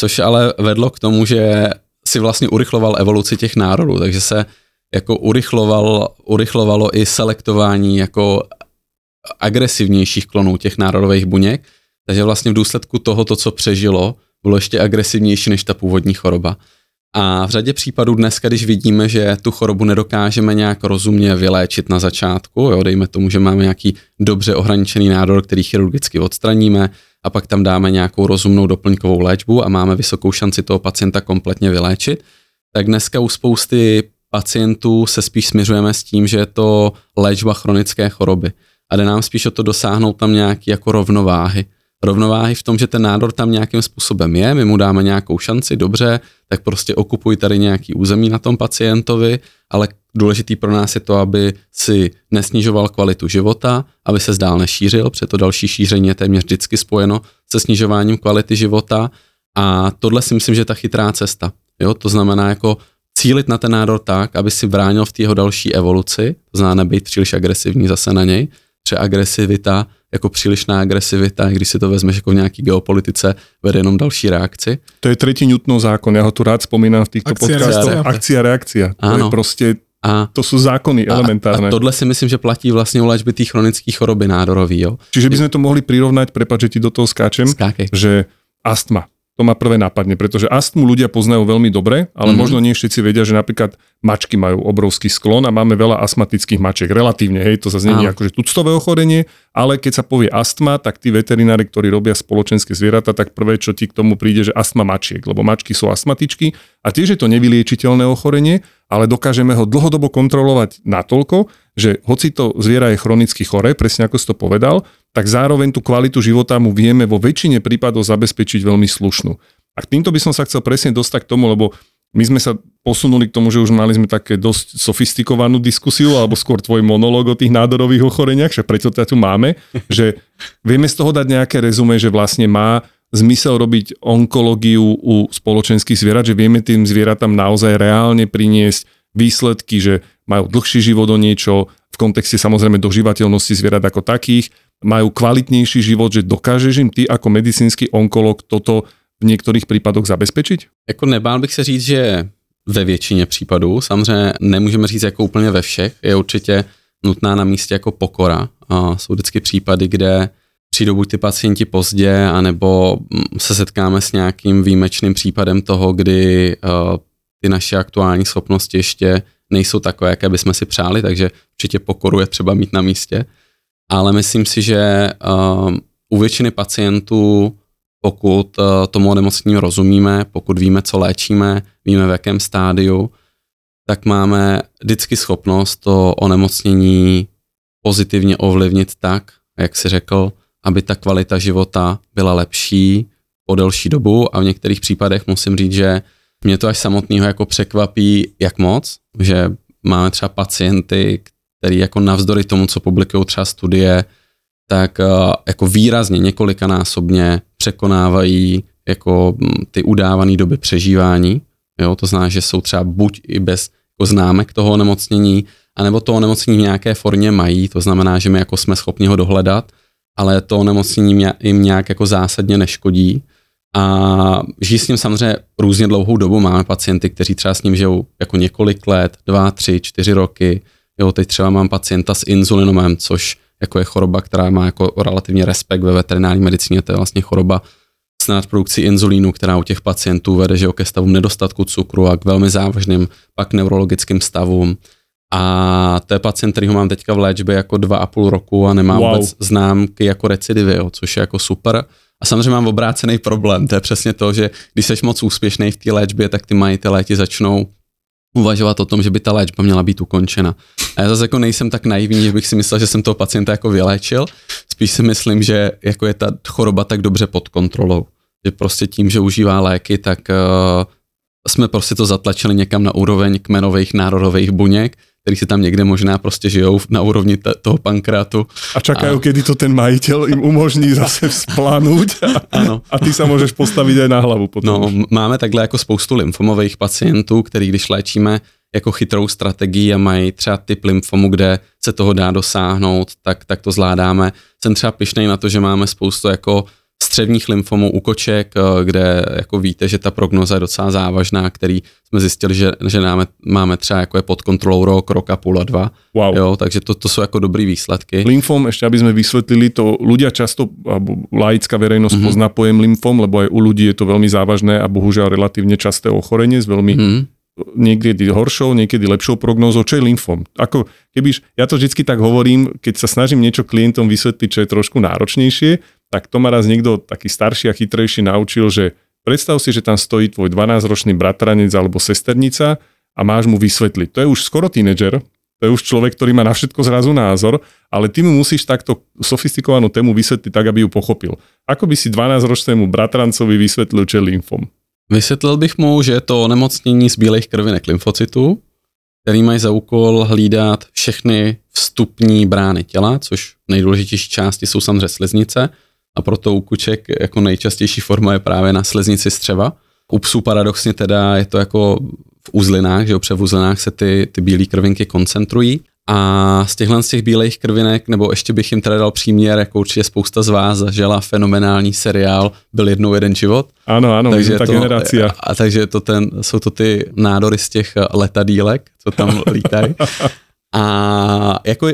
což ale vedlo k tomu, že si vlastně urychloval evoluci těch národů, takže se jako urychloval, urychlovalo i selektování jako agresivnějších klonů těch národových buněk, takže vlastně v důsledku toho, to, co přežilo, bylo ještě agresivnější než ta původní choroba. A v řadě případů dneska, když vidíme, že tu chorobu nedokážeme nějak rozumně vyléčit na začátku, jo, dejme tomu, že máme nějaký dobře ohraničený nádor, který chirurgicky odstraníme, a pak tam dáme nějakou rozumnou doplňkovou léčbu a máme vysokou šanci toho pacienta kompletně vyléčit, tak dneska u spousty pacientů se spíš směřujeme s tím, že je to léčba chronické choroby. A jde nám spíš o to dosáhnout tam nějaký jako rovnováhy rovnováhy v tom, že ten nádor tam nějakým způsobem je, my mu dáme nějakou šanci, dobře, tak prostě okupuj tady nějaký území na tom pacientovi, ale důležitý pro nás je to, aby si nesnižoval kvalitu života, aby se zdál nešířil, protože to další šíření je téměř vždycky spojeno se snižováním kvality života a tohle si myslím, že je ta chytrá cesta. Jo? To znamená jako cílit na ten nádor tak, aby si bránil v té jeho další evoluci, to znamená nebýt příliš agresivní zase na něj, protože agresivita jako přílišná agresivita, když si to vezmeš jako v nějaký geopolitice, vede jenom další reakci. To je třetí Newtonov zákon, já ho tu rád vzpomínám v těchto podcastoch. Akcia, reakcia. To ano. je prostě a, to jsou zákony a, elementárne. A tohle si myslím, že platí vlastně u léčby těch chronických choroby nádorový. Jo? Čiže bychom to mohli prirovnať, prepáč, že ti do toho skáčem, Skákej. že astma to ma prvé napadne, pretože astmu ľudia poznajú veľmi dobre, ale mm-hmm. možno nie všetci vedia, že napríklad mačky majú obrovský sklon a máme veľa astmatických mačiek. Relatívne, hej, to sa znení akože tuctové ochorenie, ale keď sa povie astma, tak tí veterinári, ktorí robia spoločenské zvieratá, tak prvé, čo ti k tomu príde, že astma mačiek, lebo mačky sú astmatičky a tiež je to nevyliečiteľné ochorenie, ale dokážeme ho dlhodobo kontrolovať natoľko, že hoci to zviera je chronicky chore, presne ako si to povedal, tak zároveň tú kvalitu života mu vieme vo väčšine prípadov zabezpečiť veľmi slušnú. A k týmto by som sa chcel presne dostať k tomu, lebo my sme sa posunuli k tomu, že už mali sme také dosť sofistikovanú diskusiu, alebo skôr tvoj monológ o tých nádorových ochoreniach, že preto ťa tu máme, že vieme z toho dať nejaké rezume, že vlastne má zmysel robiť onkológiu u spoločenských zvierat, že vieme tým zvieratám naozaj reálne priniesť výsledky, že majú dlhší život o niečo, v kontexte samozrejme dožívateľnosti zvierat ako takých, majú kvalitnější život, že dokážeš im ty ako medicínsky onkolog toto v některých případech zabezpečit? Jako nebál bych se říct, že ve většině případů, samozřejmě nemůžeme říct jako úplně ve všech, je určitě nutná na místě jako pokora. A jsou vždycky případy, kde přijdou buď ty pacienti pozdě, anebo mm, se setkáme s nějakým výjimečným případem toho, kdy uh, ty naše aktuální schopnosti ještě nejsou takové, jaké bychom si přáli, takže určitě pokoru je třeba mít na místě. Ale myslím si, že uh, u většiny pacientů, pokud uh, tomu onemocnění rozumíme, pokud víme, co léčíme, víme v jakém stádiu, tak máme vždycky schopnost to onemocnění pozitivně ovlivnit tak, jak si řekl, aby ta kvalita života byla lepší po delší dobu a v některých případech musím říct, že mě to až samotného jako překvapí, jak moc, že máme třeba pacienty, který jako navzdory tomu, co publikují třeba studie, tak uh, jako výrazně několikanásobně překonávají jako mm, ty udávané doby přežívání. Jo, to znamená, že jsou třeba buď i bez jako známek toho onemocnění, anebo to onemocnění v nějaké formě mají, to znamená, že my jako jsme schopni ho dohledat, ale to onemocnění jim nějak jako zásadně neškodí. A žijí s ním samozřejmě různě dlouhou dobu. Máme pacienty, kteří třeba s ním žijou jako několik let, dva, tři, čtyři roky. Jo, teď třeba mám pacienta s inzulinomem, což jako je choroba, která má jako relativně respekt ve veterinární medicíně. To je vlastně choroba s nadprodukcí inzulínu, která u těch pacientů vede že ke stavům nedostatku cukru a k velmi závažným pak neurologickým stavům. A to je pacient, který ho mám teďka v léčbě jako dva a půl roku a nemá wow. vůbec známky jako recidivy, jo, což je jako super. A samozřejmě mám obrácený problém, to je přesně to, že když jsi moc úspěšný v té léčbě, tak ty majitelé ti začnou uvažovat o tom, že by ta léčba měla být ukončena. A já zase jako nejsem tak naivní, že bych si myslel, že jsem toho pacienta jako vyléčil, spíš si myslím, že jako je ta choroba tak dobře pod kontrolou, že prostě tím, že užívá léky, tak uh, jsme prostě to zatlačili někam na úroveň kmenových národových buněk, který si tam někde možná prostě žijou na úrovni t- toho pankrátu. A čakajú, a... kedy to ten majiteľ im umožní zase vzplanúť a, ano. a ty sa můžeš postavit aj na hlavu potom. No, máme takhle jako spoustu lymfomových pacientů, který když léčíme jako chytrou strategii a mají třeba typ lymfomu, kde se toho dá dosáhnout, tak, tak to zvládáme. Jsem třeba pišnej na to, že máme spoustu jako střevních lymfomů u koček, eh, kde jako víte, že ta prognoza je docela závažná, který jsme zjistili, že, že máme, máme třeba jako je pod kontrolou rok, rok a půl a dva. Wow. Jo, takže to, to jsou jako dobrý výsledky. Lymfom, ještě aby jsme vysvětlili, to ľudia často, alebo laická verejnosť mm-hmm. pozná pojem lymfom, lebo aj u ľudí je to veľmi závažné a bohužiaľ relatívne časté ochorenie s veľmi mm-hmm niekedy horšou, niekedy lepšou prognózou, čo je lymfom. Ako, kebyž, ja to vždycky tak hovorím, keď sa snažím niečo klientom vysvetliť, čo je trošku náročnejšie, tak to ma raz niekto taký starší a chytrejší naučil, že predstav si, že tam stojí tvoj 12-ročný bratranec alebo sesternica a máš mu vysvetliť. To je už skoro tínedžer, to je už človek, ktorý má na všetko zrazu názor, ale ty mu musíš takto sofistikovanú tému vysvetliť tak, aby ju pochopil. Ako by si 12-ročnému bratrancovi vysvetlil, čo je lymfom? Vysvětlil bych mu, že je to onemocnění z bílých krvinek lymfocytů, který mají za úkol hlídat všechny vstupní brány těla, což nejdůležitější části jsou samozřejmě sliznice, a proto u kuček jako nejčastější forma je právě na sleznici střeva. U psů paradoxně teda je to jako v uzlinách, že jo, v uzlinách se ty, ty bílé krvinky koncentrují. A z těchhle z těch bílých krvinek, nebo ještě bych jim teda dal příměr, jako určitě spousta z vás zažila fenomenální seriál Byl jednou jeden život. Ano, ano, takže ta to, generace. A, a takže to ten, jsou to ty nádory z těch letadílek, co tam lítají. A jako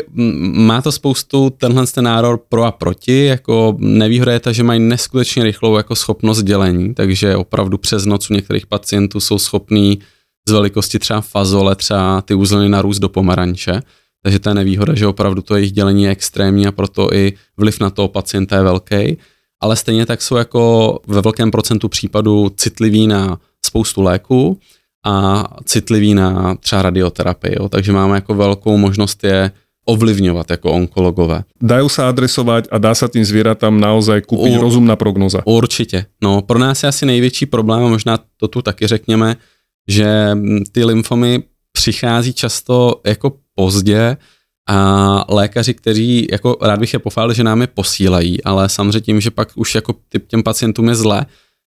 má to spoustu tenhle ten pro a proti, jako nevýhoda je ta, že mají neskutečně rychlou jako schopnost dělení, takže opravdu přes noc u některých pacientů jsou schopní z velikosti třeba fazole, třeba ty uzliny narůst do pomaranče, takže to je nevýhoda, že opravdu to jejich dělení je extrémní a proto i vliv na toho pacienta je velký, ale stejně tak jsou jako ve velkém procentu případů citliví na spoustu léků, a citlivý na třeba radioterapii, jo. takže máme jako velkou možnost je ovlivňovat jako onkologové. Dají se adresovat a dá se tým zvířatám naozaj koupit rozumná prognoza? Určitě. No, pro nás je asi největší problém, a možná to tu taky řekněme, že ty lymfomy přichází často jako pozdě a lékaři, kteří, jako rád bych je pochválil, že nám je posílají, ale samozřejmě tím, že pak už jako těm pacientům je zle,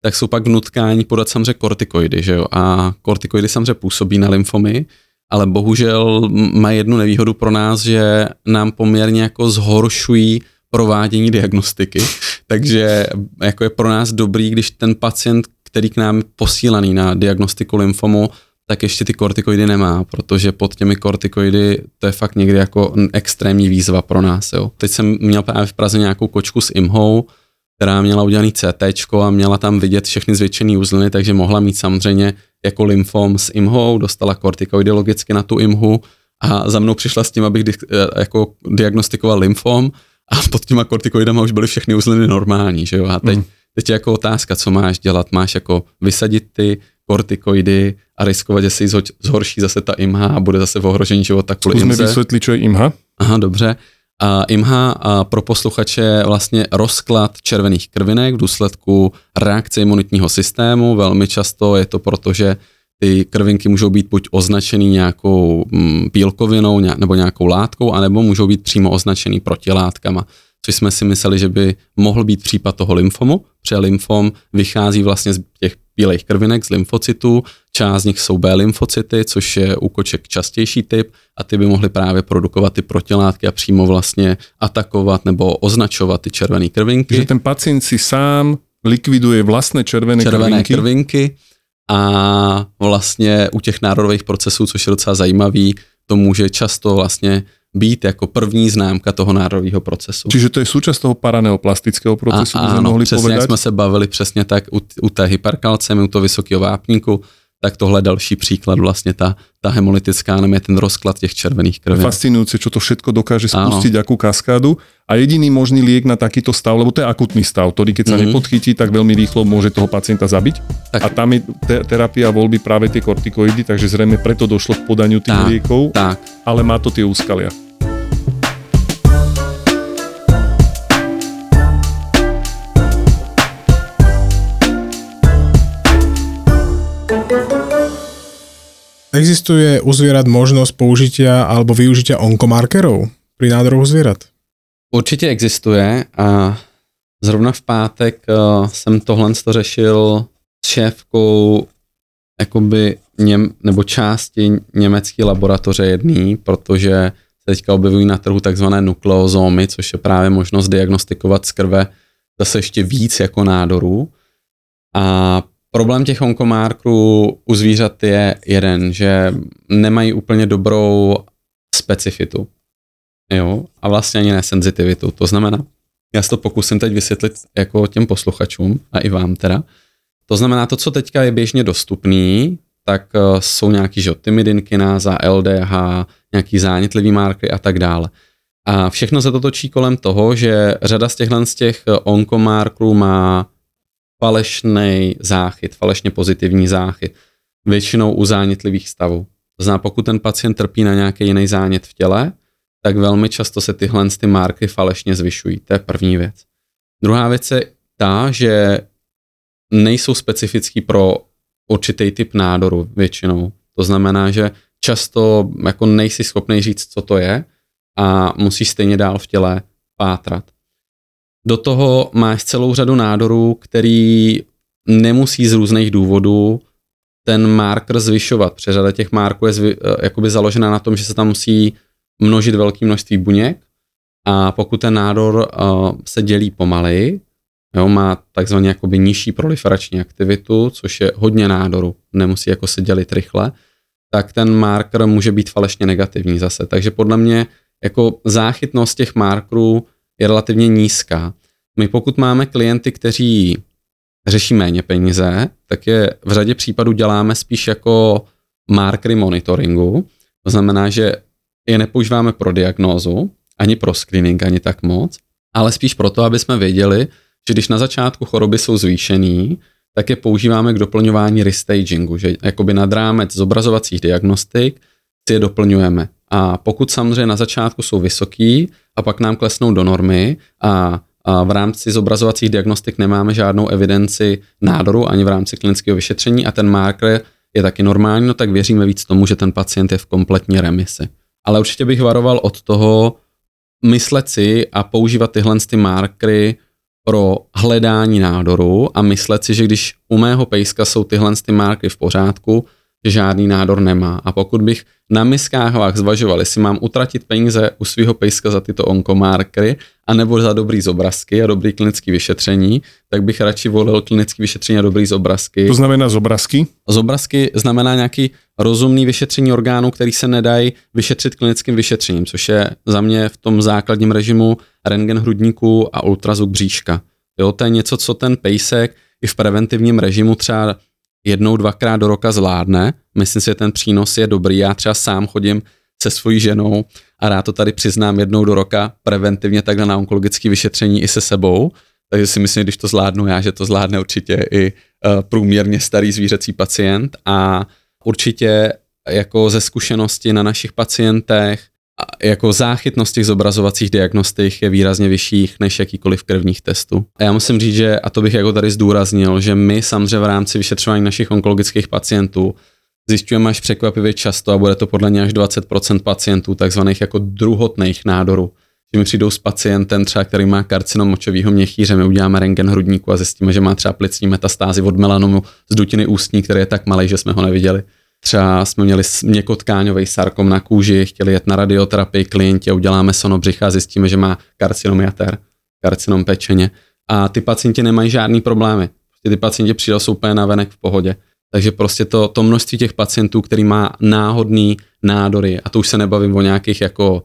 tak jsou pak v nutkání podat samozřejmě kortikoidy, že jo? A kortikoidy samozřejmě působí na lymfomy, ale bohužel má jednu nevýhodu pro nás, že nám poměrně jako zhoršují provádění diagnostiky, takže jako je pro nás dobrý, když ten pacient, který k nám je posílaný na diagnostiku lymfomu, tak ještě ty kortikoidy nemá, protože pod těmi kortikoidy to je fakt někdy jako extrémní výzva pro nás. Jo. Teď jsem měl právě v Praze nějakou kočku s IMHou, která měla udělaný CT a měla tam vidět všechny zvětšené uzliny, takže mohla mít samozřejmě jako lymfom s IMHou, dostala kortikoidy logicky na tu IMHu a za mnou přišla s tím, abych di- eh, jako diagnostikoval lymfom a pod těma kortikoidama už byly všechny uzliny normální, že jo? A teď, mm. teď je jako otázka, co máš dělat, máš jako vysadit ty kortikoidy a riskovat, že si zhorší zase ta IMHA a bude zase v ohrožení života kvůli Zkusme vysvětlit, co je IMHA. Aha, dobře. A IMHA a pro posluchače je vlastně rozklad červených krvinek v důsledku reakce imunitního systému. Velmi často je to proto, že ty krvinky můžou být buď označený nějakou mm, nebo nějakou látkou, anebo můžou být přímo označený protilátkama, což jsme si mysleli, že by mohl být případ toho lymfomu, protože lymfom vychází vlastně z těch bílých krvinek, z lymfocytů, část z nich jsou B lymfocyty, což je u koček častější typ a ty by mohly právě produkovat ty protilátky a přímo vlastně atakovat nebo označovat ty červené krvinky. Že ten pacient si sám likviduje vlastné červené, červené krvinky. krvinky a vlastně u těch národových procesů, což je docela zajímavý, to může často vlastně být jako první známka toho národového procesu. Čiže to je součást toho paraneoplastického procesu, a, ano, mohli přesně povedať? jak jsme se bavili přesně tak u, u té hyperkalcemy, u toho vysokého vápníku, tak tohle je další příklad vlastně ta, ta hemolytická anemie, ten rozklad těch červených krví. Fascinujúce, čo to všetko dokáže spustiť, ano. akú kaskádu. A jediný možný liek na takýto stav, lebo to je akutný stav, ktorý keď sa mm-hmm. nepodchytí, tak veľmi rýchlo môže toho pacienta zabiť. Tak. A tam je te- terapia voľby práve tie kortikoidy, takže zrejme preto došlo k podaniu tých tak, liekov, tak. ale má to tie úskalia. Existuje u zvierat možnosť použitia alebo využitia onkomarkerov pri nádoroch zvierat? Určitě existuje a zrovna v pátek uh, jsem tohle to řešil s šéfkou jakoby něm, nebo části německé laboratoře jedný, protože se teďka objevují na trhu takzvané nukleozómy, což je právě možnost diagnostikovat z krve zase ještě víc jako nádorů. A problém těch onkomárků u zvířat je jeden, že nemají úplně dobrou specifitu. Jo, a vlastně ani nesenzitivitu. To znamená, já si to pokusím teď vysvětlit jako těm posluchačům a i vám teda. To znamená, to, co teďka je běžně dostupný, tak uh, jsou nějaký že, timidinkináza, LDH, nějaký zánětlivý markery a tak dále. A všechno se to točí kolem toho, že řada z těchhle z těch eh, onkomárků má falešný záchyt, falešně pozitivní záchyt, většinou u zánětlivých stavů. To znamená, pokud ten pacient trpí na nějaký jiný zánět v těle, tak velmi často se tyhle ty marky falešně zvyšují. To je první věc. Druhá věc je ta, že nejsou specifický pro určitý typ nádoru většinou. To znamená, že často jako nejsi schopný říct, co to je a musíš stejně dál v těle pátrat. Do toho máš celou řadu nádorů, který nemusí z různých důvodů ten marker zvyšovat. Přeřada těch marků je zvy, eh, jakoby založena na tom, že se tam musí množit velké množství buněk a pokud ten nádor uh, se dělí pomaleji, jo, má takzvaně jakoby nižší proliferační aktivitu, což je hodně nádoru, nemusí jako se dělit rychle, tak ten marker může být falešně negativní zase. Takže podle mě jako záchytnost těch markerů je relativně nízká. My pokud máme klienty, kteří řeší méně peníze, tak je v řadě případů děláme spíš jako markery monitoringu. To znamená, že je nepoužíváme pro diagnózu, ani pro screening, ani tak moc, ale spíš proto, aby jsme věděli, že když na začátku choroby jsou zvýšený, tak je používáme k doplňování restagingu, že jakoby nad rámec zobrazovacích diagnostik si je doplňujeme. A pokud samozřejmě na začátku jsou vysoký a pak nám klesnou do normy a, a v rámci zobrazovacích diagnostik nemáme žádnou evidenci nádoru ani v rámci klinického vyšetření a ten marker je taky normální, no tak věříme víc tomu, že ten pacient je v kompletní remisi ale určitě bych varoval od toho myslet si a používat tyhle ty markery pro hledání nádoru a myslet si, že když u mého pejska jsou tyhle ty markery v pořádku, že žádný nádor nemá. A pokud bych na miskách zvažoval, jestli mám utratit peníze u svého pejska za tyto onkomarkery, anebo za dobrý zobrazky a dobrý klinický vyšetření, tak bych radši volil klinický vyšetření a dobrý zobrazky. To znamená zobrazky? Zobrazky znamená nějaký rozumný vyšetření orgánů, který se nedají vyšetřit klinickým vyšetřením, což je za mě v tom základním režimu rentgen hrudníku a ultrazvuk bříška. Jo, to je něco, co ten pejsek i v preventivním režimu třeba jednou, dvakrát do roka zvládne. Myslím si, že ten přínos je dobrý. Já třeba sám chodím se svojí ženou a rád to tady přiznám jednou do roka preventivně takhle na onkologické vyšetření i se sebou. Takže si myslím, když to zvládnu já, že to zvládne určitě i uh, průměrně starý zvířecí pacient a určitě jako ze zkušenosti na našich pacientech jako záchytnost těch zobrazovacích diagnostik je výrazně vyšších než jakýkoliv krevních testů. A já musím říct, že, a to bych jako tady zdůraznil, že my samozřejmě v rámci vyšetřování našich onkologických pacientů zjišťujeme až překvapivě často a bude to podle mě až 20% pacientů takzvaných jako druhotných nádorů. Že mi přijdou s pacientem třeba, který má karcinom močového měchýře, my uděláme rengen hrudníku a zjistíme, že má třeba plicní metastázy od melanomu z dutiny ústní, který je tak malý, že jsme ho neviděli. Třeba jsme měli měkotkáňový sarkom na kůži, chtěli jet na radioterapii klienti a uděláme sonobřicha a zjistíme, že má karcinom jater, karcinom pečeně. A ty pacienti nemají žádný problémy. Prostě ty pacienti přijdou jsou úplně navenek v pohodě. Takže prostě to, to množství těch pacientů, který má náhodný nádory, a to už se nebavím o nějakých jako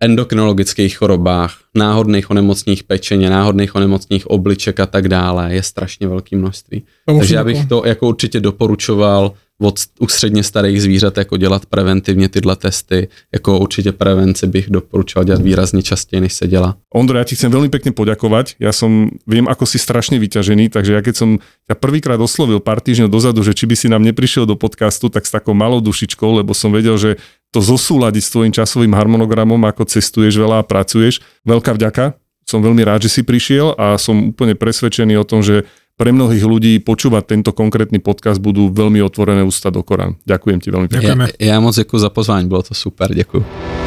endokrinologických chorobách, náhodných onemocních pečeně, náhodných onemocních obliček a tak dále, je strašně velké množství. Takže já bych jako- to jako určitě doporučoval od, u středně starých zvířat jako dělat preventivně tyhle testy. Jako určitě prevenci bych doporučoval dělat výrazně častěji, než se dělá. Ondro, ja ti chcem veľmi pekne poďakovať. Ja som, viem, ako si strašne vyťažený, takže ja keď som prvýkrát oslovil pár týždňov dozadu, že či by si nám neprišiel do podcastu, tak s takou malou dušičkou, lebo som vedel, že to zosúľadiť s tvojim časovým harmonogramom, ako cestuješ veľa a pracuješ. Veľká vďaka, som veľmi rád, že si prišiel a som úplne presvedčený o tom, že pre mnohých ľudí počúvať tento konkrétny podcast budú veľmi otvorené ústa do Korán. Ďakujem ti veľmi pekne. Ďakujeme. Já, já moc děkuji za pozvání, bylo to super, děkuji.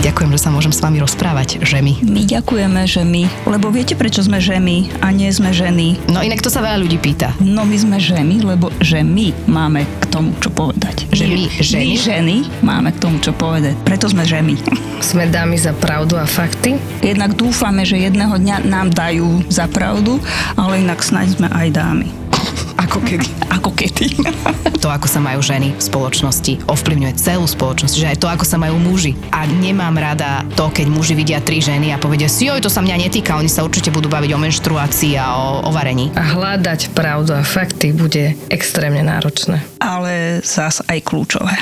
Ďakujem, že sa môžem s vami rozprávať, že my. My ďakujeme, že my, lebo viete, prečo sme ženy a nie sme ženy? No inak to sa veľa ľudí pýta. No my sme ženy, lebo že my máme k tomu čo povedať. Že my ženy? My ženy máme k tomu čo povedať. Preto sme ženy. Sme dámy za pravdu a fakty. Jednak dúfame, že jedného dňa nám dajú za pravdu, ale inak snaď sme aj dámy. Ako kedy. Ako kedy. To, ako sa majú ženy v spoločnosti, ovplyvňuje celú spoločnosť, že aj to, ako sa majú muži. A nemám rada to, keď muži vidia tri ženy a povedia si, joj, to sa mňa netýka, oni sa určite budú baviť o menštruácii a o, o varení. A hľadať pravdu a fakty bude extrémne náročné. Ale zás aj kľúčové.